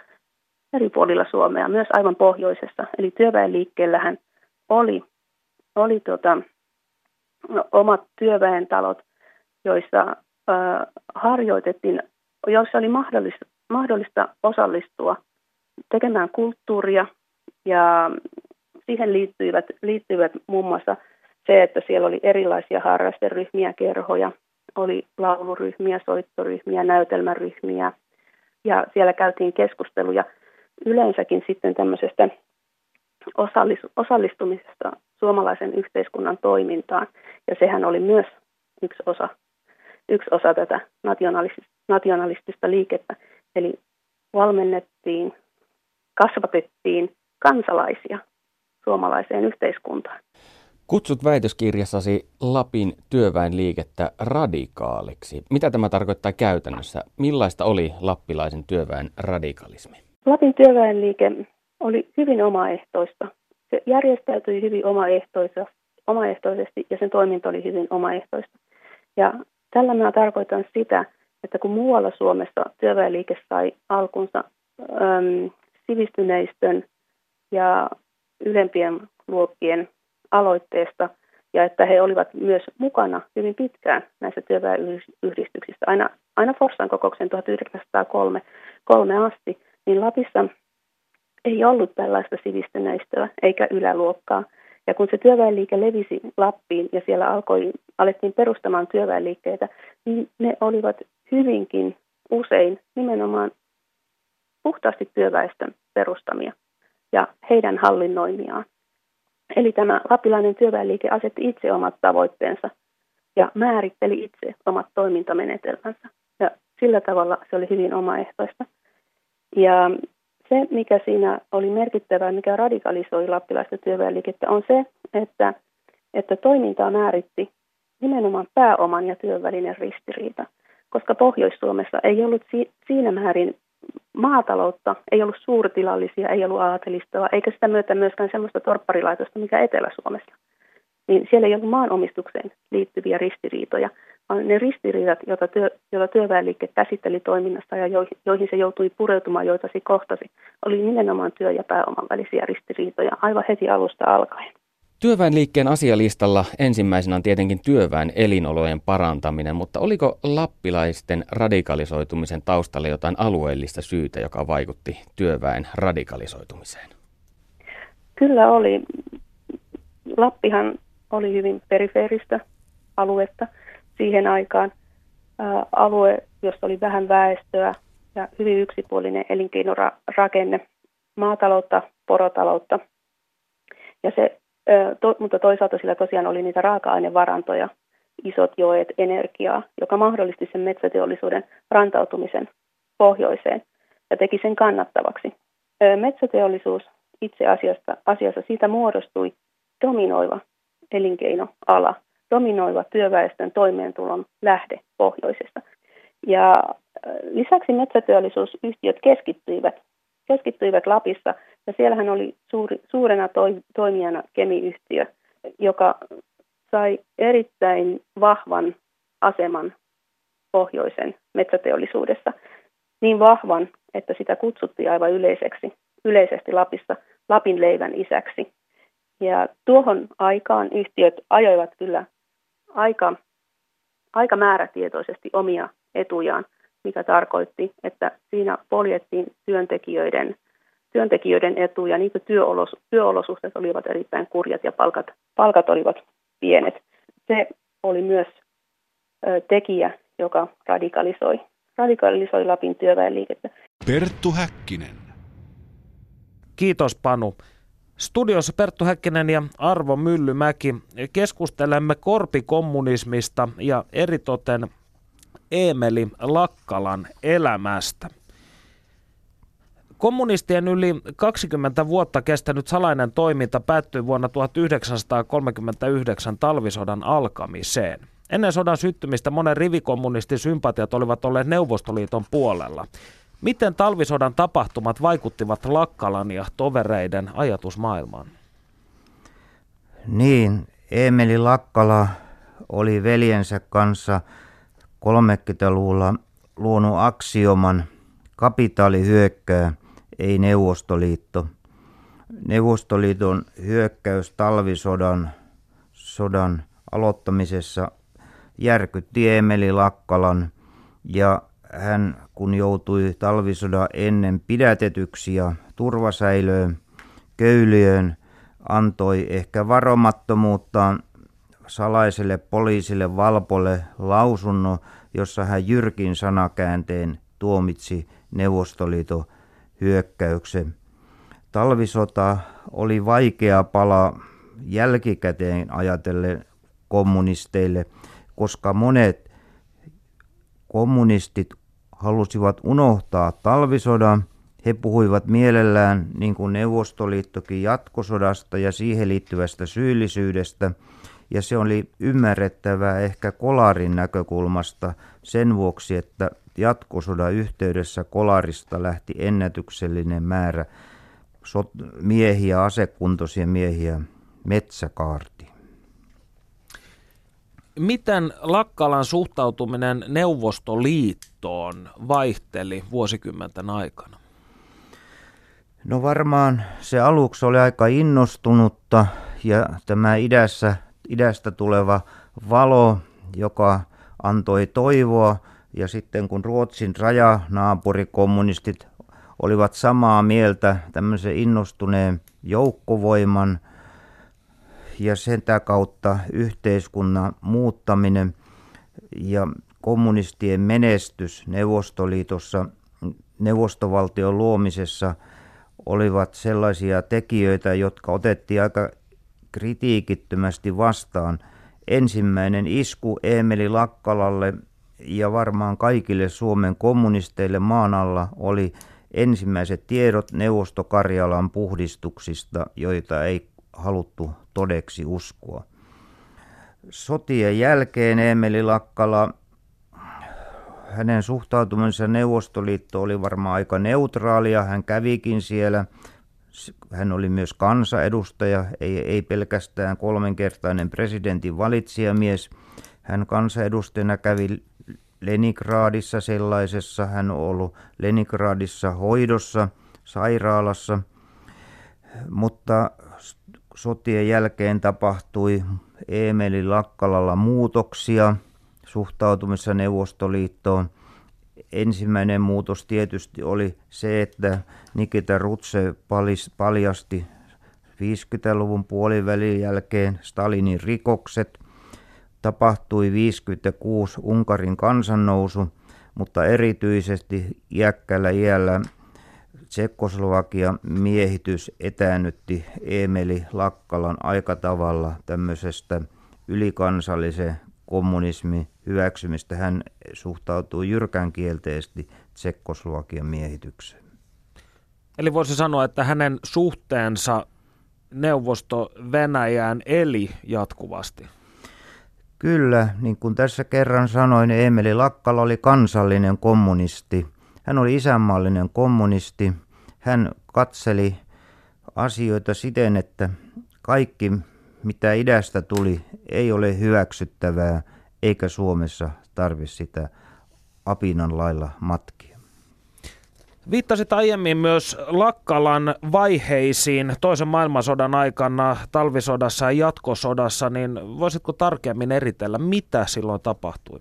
eri puolilla Suomea, myös aivan pohjoisessa. Eli työväenliikkeellähän oli, oli tota, omat työväentalot, joissa harjoitettiin, joissa oli mahdollista, mahdollista osallistua tekemään kulttuuria. Ja siihen liittyivät, liittyivät muun muassa se, että siellä oli erilaisia harrasteryhmiä, kerhoja, oli lauluryhmiä, soittoryhmiä, näytelmäryhmiä. Ja siellä käytiin keskusteluja yleensäkin sitten tämmöisestä osallistumisesta suomalaisen yhteiskunnan toimintaan. Ja sehän oli myös yksi osa yksi osa tätä nationalistista, nationalistista liikettä. Eli valmennettiin, kasvatettiin kansalaisia suomalaiseen yhteiskuntaan.
Kutsut väitöskirjassasi Lapin työväenliikettä radikaaliksi. Mitä tämä tarkoittaa käytännössä? Millaista oli lappilaisen työväen radikalismi?
Lapin työväenliike oli hyvin omaehtoista. Se järjestäytyi hyvin omaehtoisesti ja sen toiminta oli hyvin omaehtoista. Ja Tällä minä tarkoitan sitä, että kun muualla Suomessa työväenliike sai alkunsa äm, sivistyneistön ja ylempien luokkien aloitteesta ja että he olivat myös mukana hyvin pitkään näissä työväenyhdistyksissä. Aina, aina Forssan kokouksen 1903 kolme asti, niin Lapissa ei ollut tällaista sivistyneistöä eikä yläluokkaa. Ja kun se työväenliike levisi Lappiin ja siellä alkoi, alettiin perustamaan työväenliikkeitä, niin ne olivat hyvinkin usein nimenomaan puhtaasti työväestön perustamia ja heidän hallinnoimiaan. Eli tämä lapilainen työväenliike asetti itse omat tavoitteensa ja määritteli itse omat toimintamenetelmänsä. Ja sillä tavalla se oli hyvin omaehtoista. Ja se, mikä siinä oli merkittävää, mikä radikalisoi lappilaista työväenliikettä, on se, että, että toimintaa määritti nimenomaan pääoman ja työn välinen ristiriita. Koska Pohjois-Suomessa ei ollut si- siinä määrin maataloutta, ei ollut suurtilallisia, ei ollut aatelistoa, eikä sitä myötä myöskään sellaista torpparilaitosta, mikä Etelä-Suomessa. Niin siellä ei ollut maanomistukseen liittyviä ristiriitoja, ne ristiriidat, joita, työ, joita työväenliike käsitteli toiminnassa ja joihin, joihin se joutui pureutumaan, joita se kohtasi, oli nimenomaan työ- ja pääoman välisiä ristiriitoja aivan heti alusta alkaen.
Työväenliikkeen asialistalla ensimmäisenä on tietenkin työväen elinolojen parantaminen, mutta oliko lappilaisten radikalisoitumisen taustalla jotain alueellista syytä, joka vaikutti työväen radikalisoitumiseen?
Kyllä oli. Lappihan oli hyvin perifeeristä aluetta siihen aikaan. alue, jossa oli vähän väestöä ja hyvin yksipuolinen elinkeinorakenne, maataloutta, porotaloutta. Ja se to, mutta toisaalta sillä tosiaan oli niitä raaka-ainevarantoja, isot joet, energiaa, joka mahdollisti sen metsäteollisuuden rantautumisen pohjoiseen ja teki sen kannattavaksi. Metsäteollisuus itse asiassa, asiassa siitä muodostui dominoiva elinkeinoala, dominoiva työväestön toimeentulon lähde pohjoisesta. Ja lisäksi metsäteollisuusyhtiöt keskittyivät, keskittyivät Lapissa ja siellähän oli suuri, suurena toi, toimijana kemiyhtiö, joka sai erittäin vahvan aseman pohjoisen metsäteollisuudessa. Niin vahvan, että sitä kutsuttiin aivan yleiseksi, yleisesti Lapissa Lapin leivän isäksi. Ja tuohon aikaan yhtiöt ajoivat kyllä aika, aika määrätietoisesti omia etujaan, mikä tarkoitti, että siinä poljettiin työntekijöiden – työntekijöiden etu ja niitä työolos, työolosuhteet olivat erittäin kurjat ja palkat, palkat olivat pienet. Se oli myös ö, tekijä, joka radikalisoi, radikalisoi Lapin työväenliikettä.
Perttu Häkkinen.
Kiitos Panu. Studiossa Perttu Häkkinen ja Arvo Myllymäki keskustelemme korpikommunismista ja eritoten Eemeli Lakkalan elämästä. Kommunistien yli 20 vuotta kestänyt salainen toiminta päättyi vuonna 1939 talvisodan alkamiseen. Ennen sodan syttymistä monen rivikommunistin sympatiat olivat olleet Neuvostoliiton puolella. Miten talvisodan tapahtumat vaikuttivat Lakkalan ja tovereiden ajatusmaailmaan?
Niin, Emeli Lakkala oli veljensä kanssa 30-luvulla luonut aksioman kapitaali hyökkää ei Neuvostoliitto. Neuvostoliiton hyökkäys talvisodan sodan aloittamisessa järkytti Emeli Lakkalan ja hän kun joutui talvisodan ennen pidätetyksi ja turvasäilöön, köyliöön, antoi ehkä varomattomuuttaan salaiselle poliisille Valpolle lausunnon, jossa hän jyrkin sanakäänteen tuomitsi Neuvostoliiton hyökkäyksen. Talvisota oli vaikea pala jälkikäteen ajatellen kommunisteille, koska monet kommunistit halusivat unohtaa talvisodan. He puhuivat mielellään, niin kuin Neuvostoliittokin, jatkosodasta ja siihen liittyvästä syyllisyydestä. Ja se oli ymmärrettävää ehkä kolarin näkökulmasta sen vuoksi, että jatkosodan yhteydessä Kolarista lähti ennätyksellinen määrä miehiä, asekuntoisia miehiä metsäkaarti.
Miten Lakkalan suhtautuminen Neuvostoliittoon vaihteli vuosikymmenten aikana?
No varmaan se aluksi oli aika innostunutta ja tämä idässä, idästä tuleva valo, joka antoi toivoa ja sitten kun Ruotsin rajanaapurikommunistit olivat samaa mieltä tämmöisen innostuneen joukkovoiman ja sen kautta yhteiskunnan muuttaminen ja kommunistien menestys Neuvostoliitossa, neuvostovaltion luomisessa olivat sellaisia tekijöitä, jotka otettiin aika kritiikittömästi vastaan. Ensimmäinen isku Emeli Lakkalalle ja varmaan kaikille Suomen kommunisteille maan alla oli ensimmäiset tiedot Neuvostokarjalan puhdistuksista, joita ei haluttu todeksi uskoa. Sotien jälkeen Emeli Lakkala, hänen suhtautumisensa Neuvostoliitto oli varmaan aika neutraalia. Hän kävikin siellä. Hän oli myös kansanedustaja, ei, ei pelkästään kolmenkertainen presidentin valitsijamies. Hän kansanedustajana kävi Leningradissa sellaisessa. Hän on ollut Leningradissa hoidossa, sairaalassa. Mutta sotien jälkeen tapahtui Eemeli Lakkalalla muutoksia suhtautumissa Neuvostoliittoon. Ensimmäinen muutos tietysti oli se, että Nikita Rutse paljasti 50-luvun puolivälin jälkeen Stalinin rikokset. Tapahtui 56 Unkarin kansannousu, mutta erityisesti iäkkällä iällä Tsekkoslovakia miehitys etäännytti Emeli Lakkalan aika tavalla tämmöisestä ylikansallisen kommunismin hyväksymistä. Hän suhtautuu jyrkän kielteisesti Tsekkoslovakian miehitykseen.
Eli voisi sanoa, että hänen suhteensa neuvosto Venäjään eli jatkuvasti.
Kyllä, niin kuin tässä kerran sanoin, Emeli Lakkala oli kansallinen kommunisti – hän oli isänmaallinen kommunisti. Hän katseli asioita siten, että kaikki mitä idästä tuli ei ole hyväksyttävää eikä Suomessa tarvi sitä apinan lailla matkia.
Viittasit aiemmin myös Lakkalan vaiheisiin toisen maailmansodan aikana, talvisodassa ja jatkosodassa, niin voisitko tarkemmin eritellä, mitä silloin tapahtui?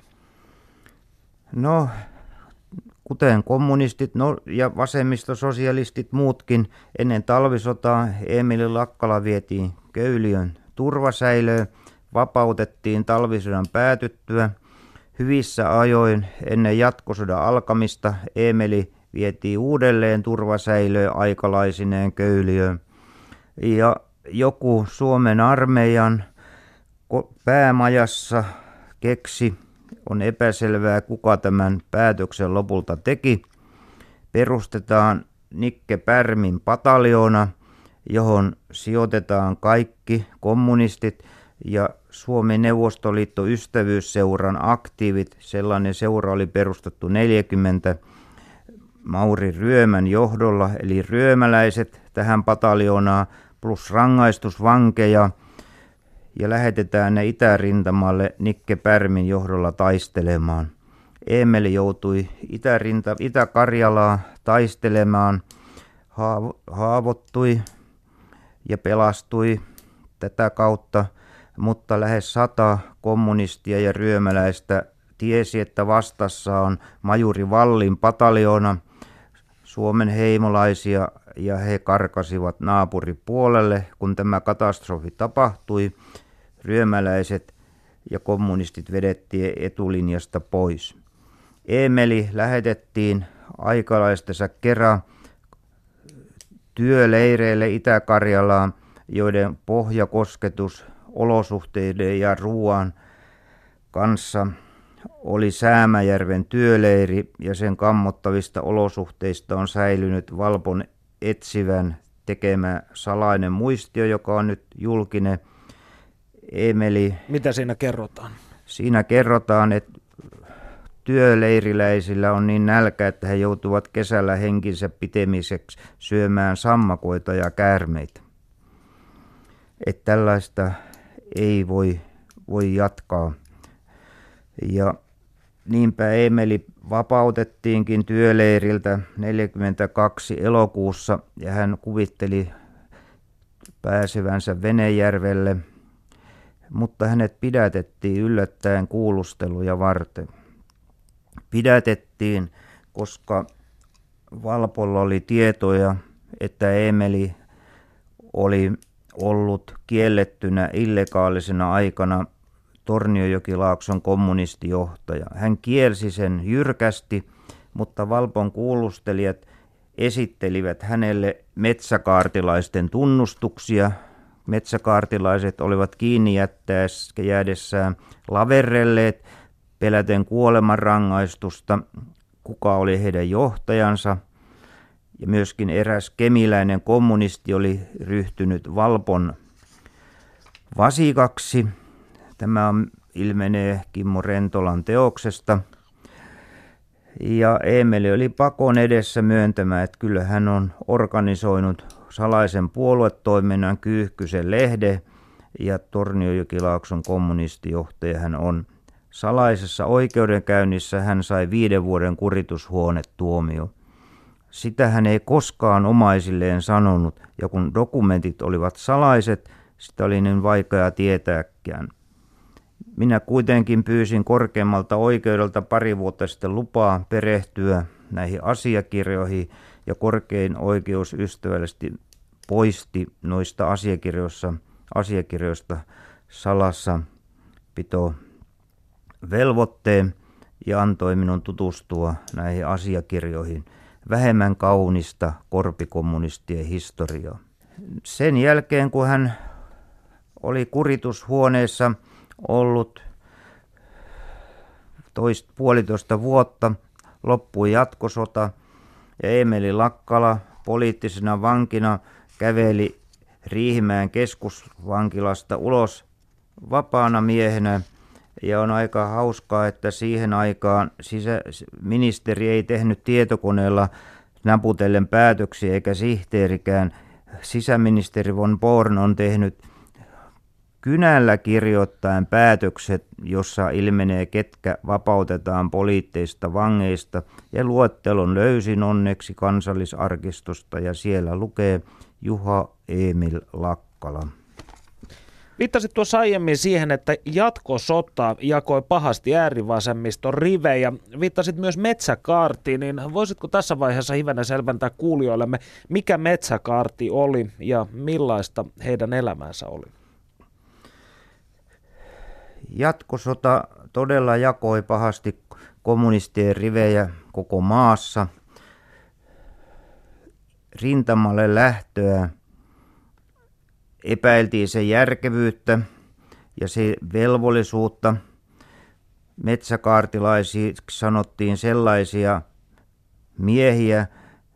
No, kuten kommunistit no, ja vasemmistososialistit muutkin, ennen talvisotaa Emili Lakkala vietiin Köyliön turvasäilöön, vapautettiin talvisodan päätyttyä. Hyvissä ajoin ennen jatkosodan alkamista Emeli vietiin uudelleen turvasäilöön aikalaisineen Köyliöön. Ja joku Suomen armeijan päämajassa keksi on epäselvää, kuka tämän päätöksen lopulta teki. Perustetaan Nikke Pärmin pataljoona, johon sijoitetaan kaikki kommunistit ja Suomen Neuvostoliitto ystävyysseuran aktiivit. Sellainen seura oli perustettu 40 Mauri Ryömän johdolla, eli ryömäläiset tähän pataljoonaan, plus rangaistusvankeja – ja lähetetään ne itärintamalle Nikke Pärmin johdolla taistelemaan. Emeli joutui itärinta, Itä-Karjalaa taistelemaan, haavoittui ja pelastui tätä kautta, mutta lähes sata kommunistia ja ryömäläistä tiesi, että vastassa on majuri Vallin pataljoona Suomen heimolaisia ja he karkasivat naapuripuolelle, kun tämä katastrofi tapahtui ryömäläiset ja kommunistit vedettiin etulinjasta pois. Emeli lähetettiin aikalaistensa kerran työleireille Itä-Karjalaan, joiden pohjakosketus olosuhteiden ja ruoan kanssa oli Säämäjärven työleiri ja sen kammottavista olosuhteista on säilynyt Valpon etsivän tekemä salainen muistio, joka on nyt julkinen – Emeli.
Mitä siinä kerrotaan?
Siinä kerrotaan, että työleiriläisillä on niin nälkä, että he joutuvat kesällä henkinsä pitemiseksi syömään sammakoita ja käärmeitä. Että tällaista ei voi, voi jatkaa. Ja niinpä Emeli vapautettiinkin työleiriltä 42 elokuussa ja hän kuvitteli pääsevänsä Venejärvelle, mutta hänet pidätettiin yllättäen kuulusteluja varten. Pidätettiin, koska Valpolla oli tietoja, että Emeli oli ollut kiellettynä illegaalisena aikana Torniojokilaakson kommunistijohtaja. Hän kielsi sen jyrkästi, mutta Valpon kuulustelijat esittelivät hänelle metsäkaartilaisten tunnustuksia. Metsäkaartilaiset olivat kiinni jäädessään laverrelleet peläten kuolemanrangaistusta, kuka oli heidän johtajansa. Ja myöskin eräs kemiläinen kommunisti oli ryhtynyt Valpon vasikaksi. Tämä ilmenee Kimmo Rentolan teoksesta. Ja Emeli oli pakon edessä myöntämään, että kyllä hän on organisoinut salaisen puoluetoiminnan Kyyhkysen lehde ja Torniojokilaakson kommunistijohtaja hän on. Salaisessa oikeudenkäynnissä hän sai viiden vuoden kuritushuonetuomio. Sitä hän ei koskaan omaisilleen sanonut, ja kun dokumentit olivat salaiset, sitä oli niin vaikea tietääkään. Minä kuitenkin pyysin korkeammalta oikeudelta pari vuotta sitten lupaa perehtyä näihin asiakirjoihin, ja korkein oikeus ystävällisesti poisti noista asiakirjoista, asiakirjoista salassa pito velvoitteen ja antoi minun tutustua näihin asiakirjoihin vähemmän kaunista korpikommunistien historiaa. Sen jälkeen, kun hän oli kuritushuoneessa ollut toist, puolitoista vuotta, loppui jatkosota ja Emeli Lakkala poliittisena vankina käveli Riihimäen keskusvankilasta ulos vapaana miehenä. Ja on aika hauskaa, että siihen aikaan sisä, ministeri ei tehnyt tietokoneella naputellen päätöksiä eikä sihteerikään. Sisäministeri von Born on tehnyt kynällä kirjoittaen päätökset, jossa ilmenee ketkä vapautetaan poliitteista vangeista ja luettelon löysin onneksi kansallisarkistosta ja siellä lukee Juha Emil Lakkala.
Viittasit tuossa aiemmin siihen, että jatkosota jakoi pahasti äärivasemmiston rivejä. Viittasit myös metsäkaartiin, niin voisitko tässä vaiheessa hivenen selventää kuulijoillemme, mikä metsäkaarti oli ja millaista heidän elämänsä oli?
Jatkosota todella jakoi pahasti kommunistien rivejä koko maassa. Rintamalle lähtöä epäiltiin sen järkevyyttä ja se velvollisuutta. Metsäkaartilaisiksi sanottiin sellaisia miehiä,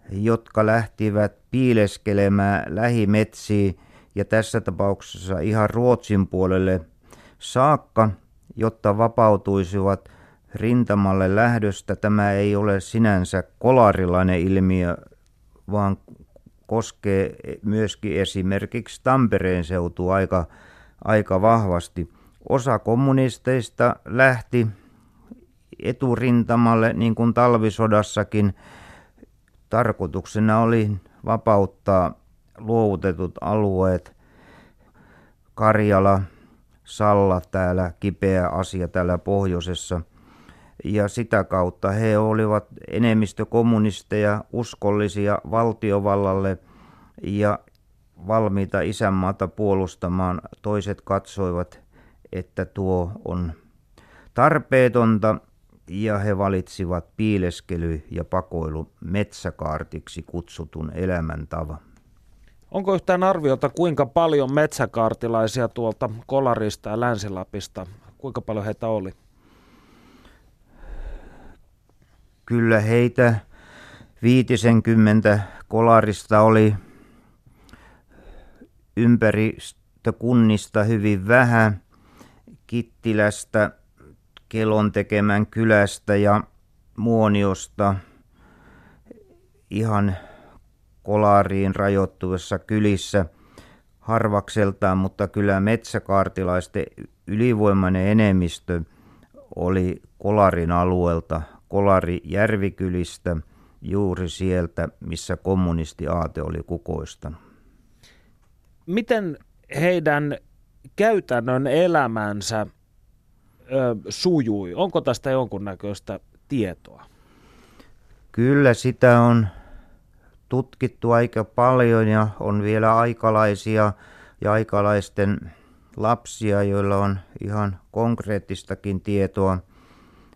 jotka lähtivät piileskelemään lähimetsiin ja tässä tapauksessa ihan Ruotsin puolelle saakka, jotta vapautuisivat rintamalle lähdöstä. Tämä ei ole sinänsä kolarilainen ilmiö, vaan koskee myöskin esimerkiksi Tampereen seutu aika, aika vahvasti. Osa kommunisteista lähti eturintamalle, niin kuin talvisodassakin. Tarkoituksena oli vapauttaa luovutetut alueet. Karjala, Salla täällä, kipeä asia täällä pohjoisessa – ja sitä kautta he olivat enemmistö kommunisteja, uskollisia valtiovallalle ja valmiita isänmaata puolustamaan. Toiset katsoivat, että tuo on tarpeetonta ja he valitsivat piileskely ja pakoilu metsäkaartiksi kutsutun elämäntavan.
Onko yhtään arviota, kuinka paljon metsäkaartilaisia tuolta Kolarista ja Länsilapista, kuinka paljon heitä oli?
Kyllä heitä viitisenkymmentä kolarista oli. Ympäristökunnista hyvin vähän, Kittilästä, Kelon tekemän kylästä ja Muoniosta. Ihan kolariin rajoittuvassa kylissä harvakseltaan, mutta kyllä metsäkaartilaisten ylivoimainen enemmistö oli Kolarin alueelta, Kolari Järvikylistä, juuri sieltä, missä kommunistiaate oli kukoistanut.
Miten heidän käytännön elämänsä ö, sujui? Onko tästä jonkunnäköistä tietoa?
Kyllä sitä on tutkittu aika paljon ja on vielä aikalaisia ja aikalaisten lapsia, joilla on ihan konkreettistakin tietoa.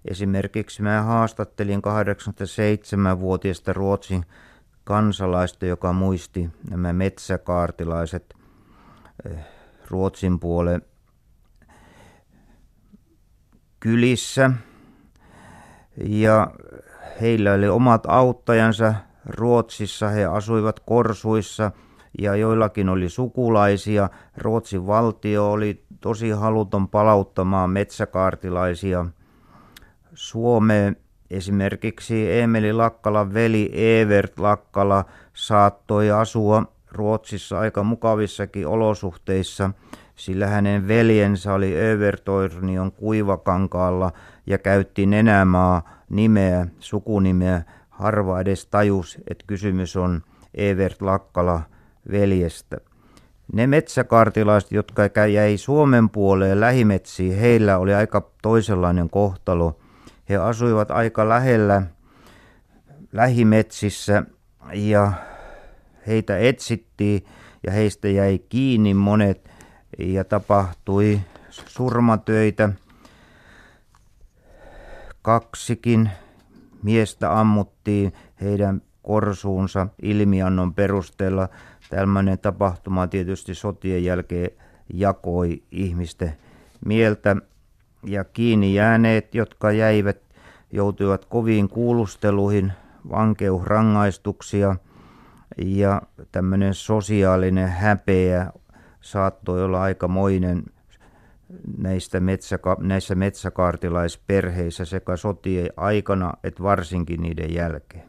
Esimerkiksi mä haastattelin 87-vuotiaista Ruotsin kansalaista, joka muisti nämä metsäkaartilaiset eh, Ruotsin puolen kylissä. Ja heillä oli omat auttajansa Ruotsissa, he asuivat korsuissa ja joillakin oli sukulaisia. Ruotsin valtio oli tosi haluton palauttamaan metsäkaartilaisia Suomeen. Esimerkiksi Emeli Lakkalan veli Evert Lakkala saattoi asua Ruotsissa aika mukavissakin olosuhteissa, sillä hänen veljensä oli Övertornion kuivakankaalla ja käytti Nenämaa nimeä, sukunimeä. Harva edes tajus, että kysymys on Evert Lakkala veljestä. Ne metsäkartilaiset, jotka jäi Suomen puoleen lähimetsiin, heillä oli aika toisenlainen kohtalo. He asuivat aika lähellä lähimetsissä ja heitä etsittiin ja heistä jäi kiinni monet ja tapahtui surmatöitä. Kaksikin miestä ammuttiin heidän korsuunsa ilmiannon perusteella. Tällainen tapahtuma tietysti sotien jälkeen jakoi ihmisten mieltä ja kiinni jääneet, jotka jäivät, joutuivat koviin kuulusteluihin, vankeusrangaistuksia ja tämmöinen sosiaalinen häpeä saattoi olla aikamoinen näistä metsäka- näissä metsäkaartilaisperheissä sekä sotien aikana että varsinkin niiden jälkeen.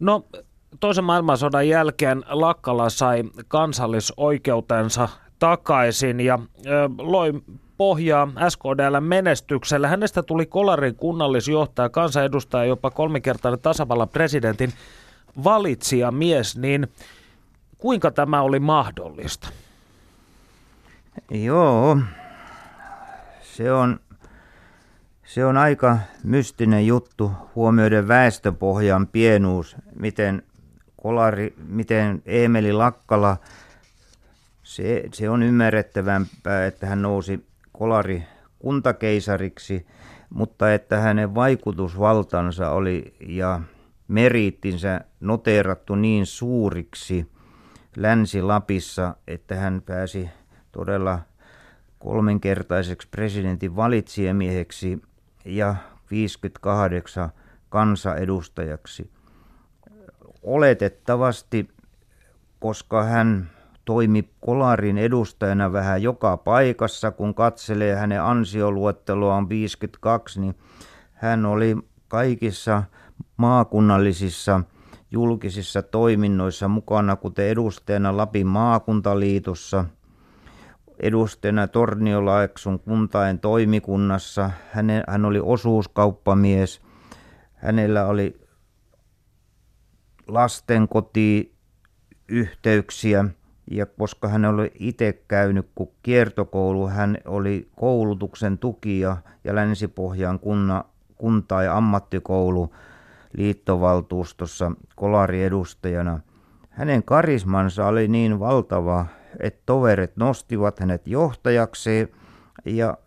No toisen maailmansodan jälkeen Lakkala sai kansallisoikeutensa takaisin ja ö, loi pohjaa SKDL menestykselle. Hänestä tuli Kolarin kunnallisjohtaja, kansanedustaja, jopa kolmikertainen tasavallan presidentin valitsija mies, niin kuinka tämä oli mahdollista?
Joo, se on, se on aika mystinen juttu huomioiden väestöpohjan pienuus, miten Kolari, miten Eemeli Lakkala, se, se on ymmärrettävämpää, että hän nousi Kolari kuntakeisariksi, mutta että hänen vaikutusvaltansa oli ja meriittinsä noteerattu niin suuriksi Länsi-Lapissa, että hän pääsi todella kolmenkertaiseksi presidentin valitsijamieheksi ja 58 kansanedustajaksi. Oletettavasti, koska hän toimi Kolarin edustajana vähän joka paikassa, kun katselee hänen ansioluetteloaan 52, niin hän oli kaikissa maakunnallisissa julkisissa toiminnoissa mukana, kuten edustajana Lapin maakuntaliitossa, edustajana Torniolaeksun kuntain toimikunnassa. Häne, hän oli osuuskauppamies. Hänellä oli lastenkoti yhteyksiä ja koska hän oli itse käynyt kun kiertokoulu, hän oli koulutuksen tukija ja Länsi-Pohjan kunna, kunta- ja ammattikoulu liittovaltuustossa kolariedustajana. Hänen karismansa oli niin valtava, että toverit nostivat hänet johtajaksi ja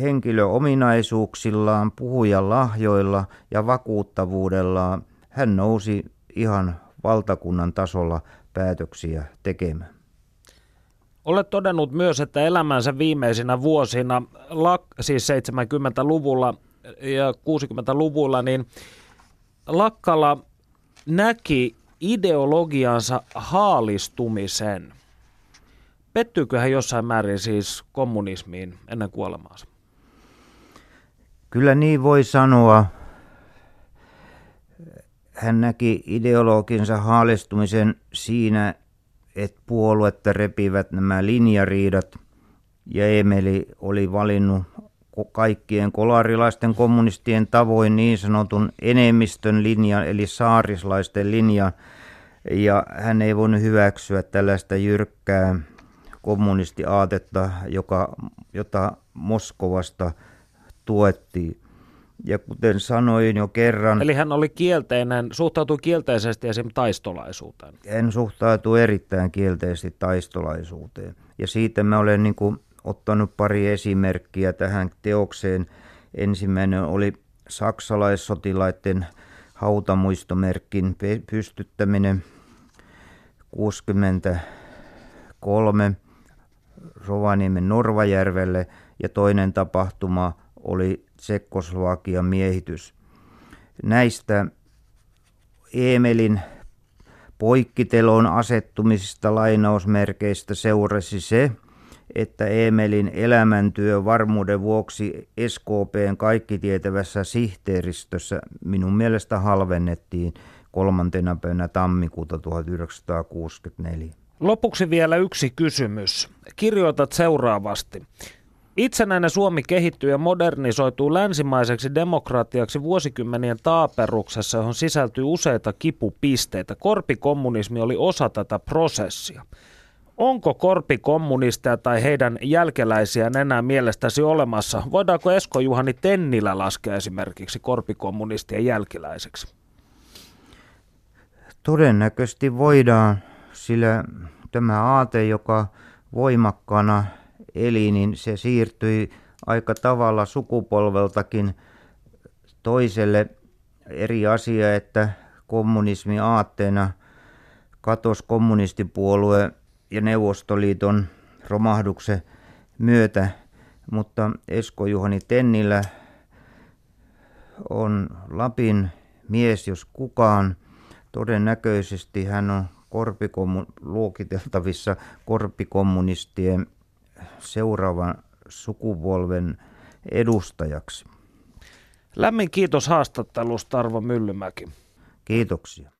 henkilöominaisuuksillaan, puhujan lahjoilla ja vakuuttavuudellaan hän nousi ihan valtakunnan tasolla päätöksiä tekemään.
Olet todennut myös, että elämänsä viimeisinä vuosina, siis 70-luvulla ja 60-luvulla, niin Lakkala näki ideologiansa haalistumisen. Pettyykö hän jossain määrin siis kommunismiin ennen kuolemaansa?
Kyllä niin voi sanoa. Hän näki ideologinsa haalistumisen siinä, että puoluetta repivät nämä linjariidat ja Emeli oli valinnut kaikkien kolarilaisten kommunistien tavoin niin sanotun enemmistön linjan, eli saarislaisten linjan, ja hän ei voinut hyväksyä tällaista jyrkkää kommunistiaatetta, joka, jota Moskovasta tuettiin. Ja kuten sanoin jo kerran...
Eli hän oli kielteinen, suhtautui kielteisesti esim. taistolaisuuteen.
Hän suhtautui erittäin kielteisesti taistolaisuuteen. Ja siitä mä olen niin kuin ottanut pari esimerkkiä tähän teokseen. Ensimmäinen oli saksalaissotilaiden hautamuistomerkin pystyttäminen 63 Rovaniemen Norvajärvelle ja toinen tapahtuma oli Tsekkoslovakian miehitys. Näistä Emelin poikkitelon asettumisista lainausmerkeistä seurasi se, että Emelin elämäntyö varmuuden vuoksi SKPn kaikkitietävässä sihteeristössä minun mielestä halvennettiin kolmantena päivänä tammikuuta 1964.
Lopuksi vielä yksi kysymys. Kirjoitat seuraavasti. Itsenäinen Suomi kehittyy ja modernisoituu länsimaiseksi demokratiaksi vuosikymmenien taaperuksessa, johon sisältyy useita kipupisteitä. Korpikommunismi oli osa tätä prosessia. Onko korpikommunisteja tai heidän jälkeläisiään enää mielestäsi olemassa? Voidaanko Esko Juhani Tennilä laskea esimerkiksi korpikommunistien jälkeläiseksi?
Todennäköisesti voidaan, sillä tämä aate, joka voimakkaana eli, niin se siirtyi aika tavalla sukupolveltakin toiselle eri asia, että kommunismi aatteena katosi kommunistipuolue ja Neuvostoliiton romahduksen myötä, mutta Esko Juhani Tennillä on Lapin mies, jos kukaan. Todennäköisesti hän on korpikommun- luokiteltavissa korpikommunistien seuraavan sukupolven edustajaksi.
Lämmin kiitos haastattelusta Arvo Myllymäki.
Kiitoksia.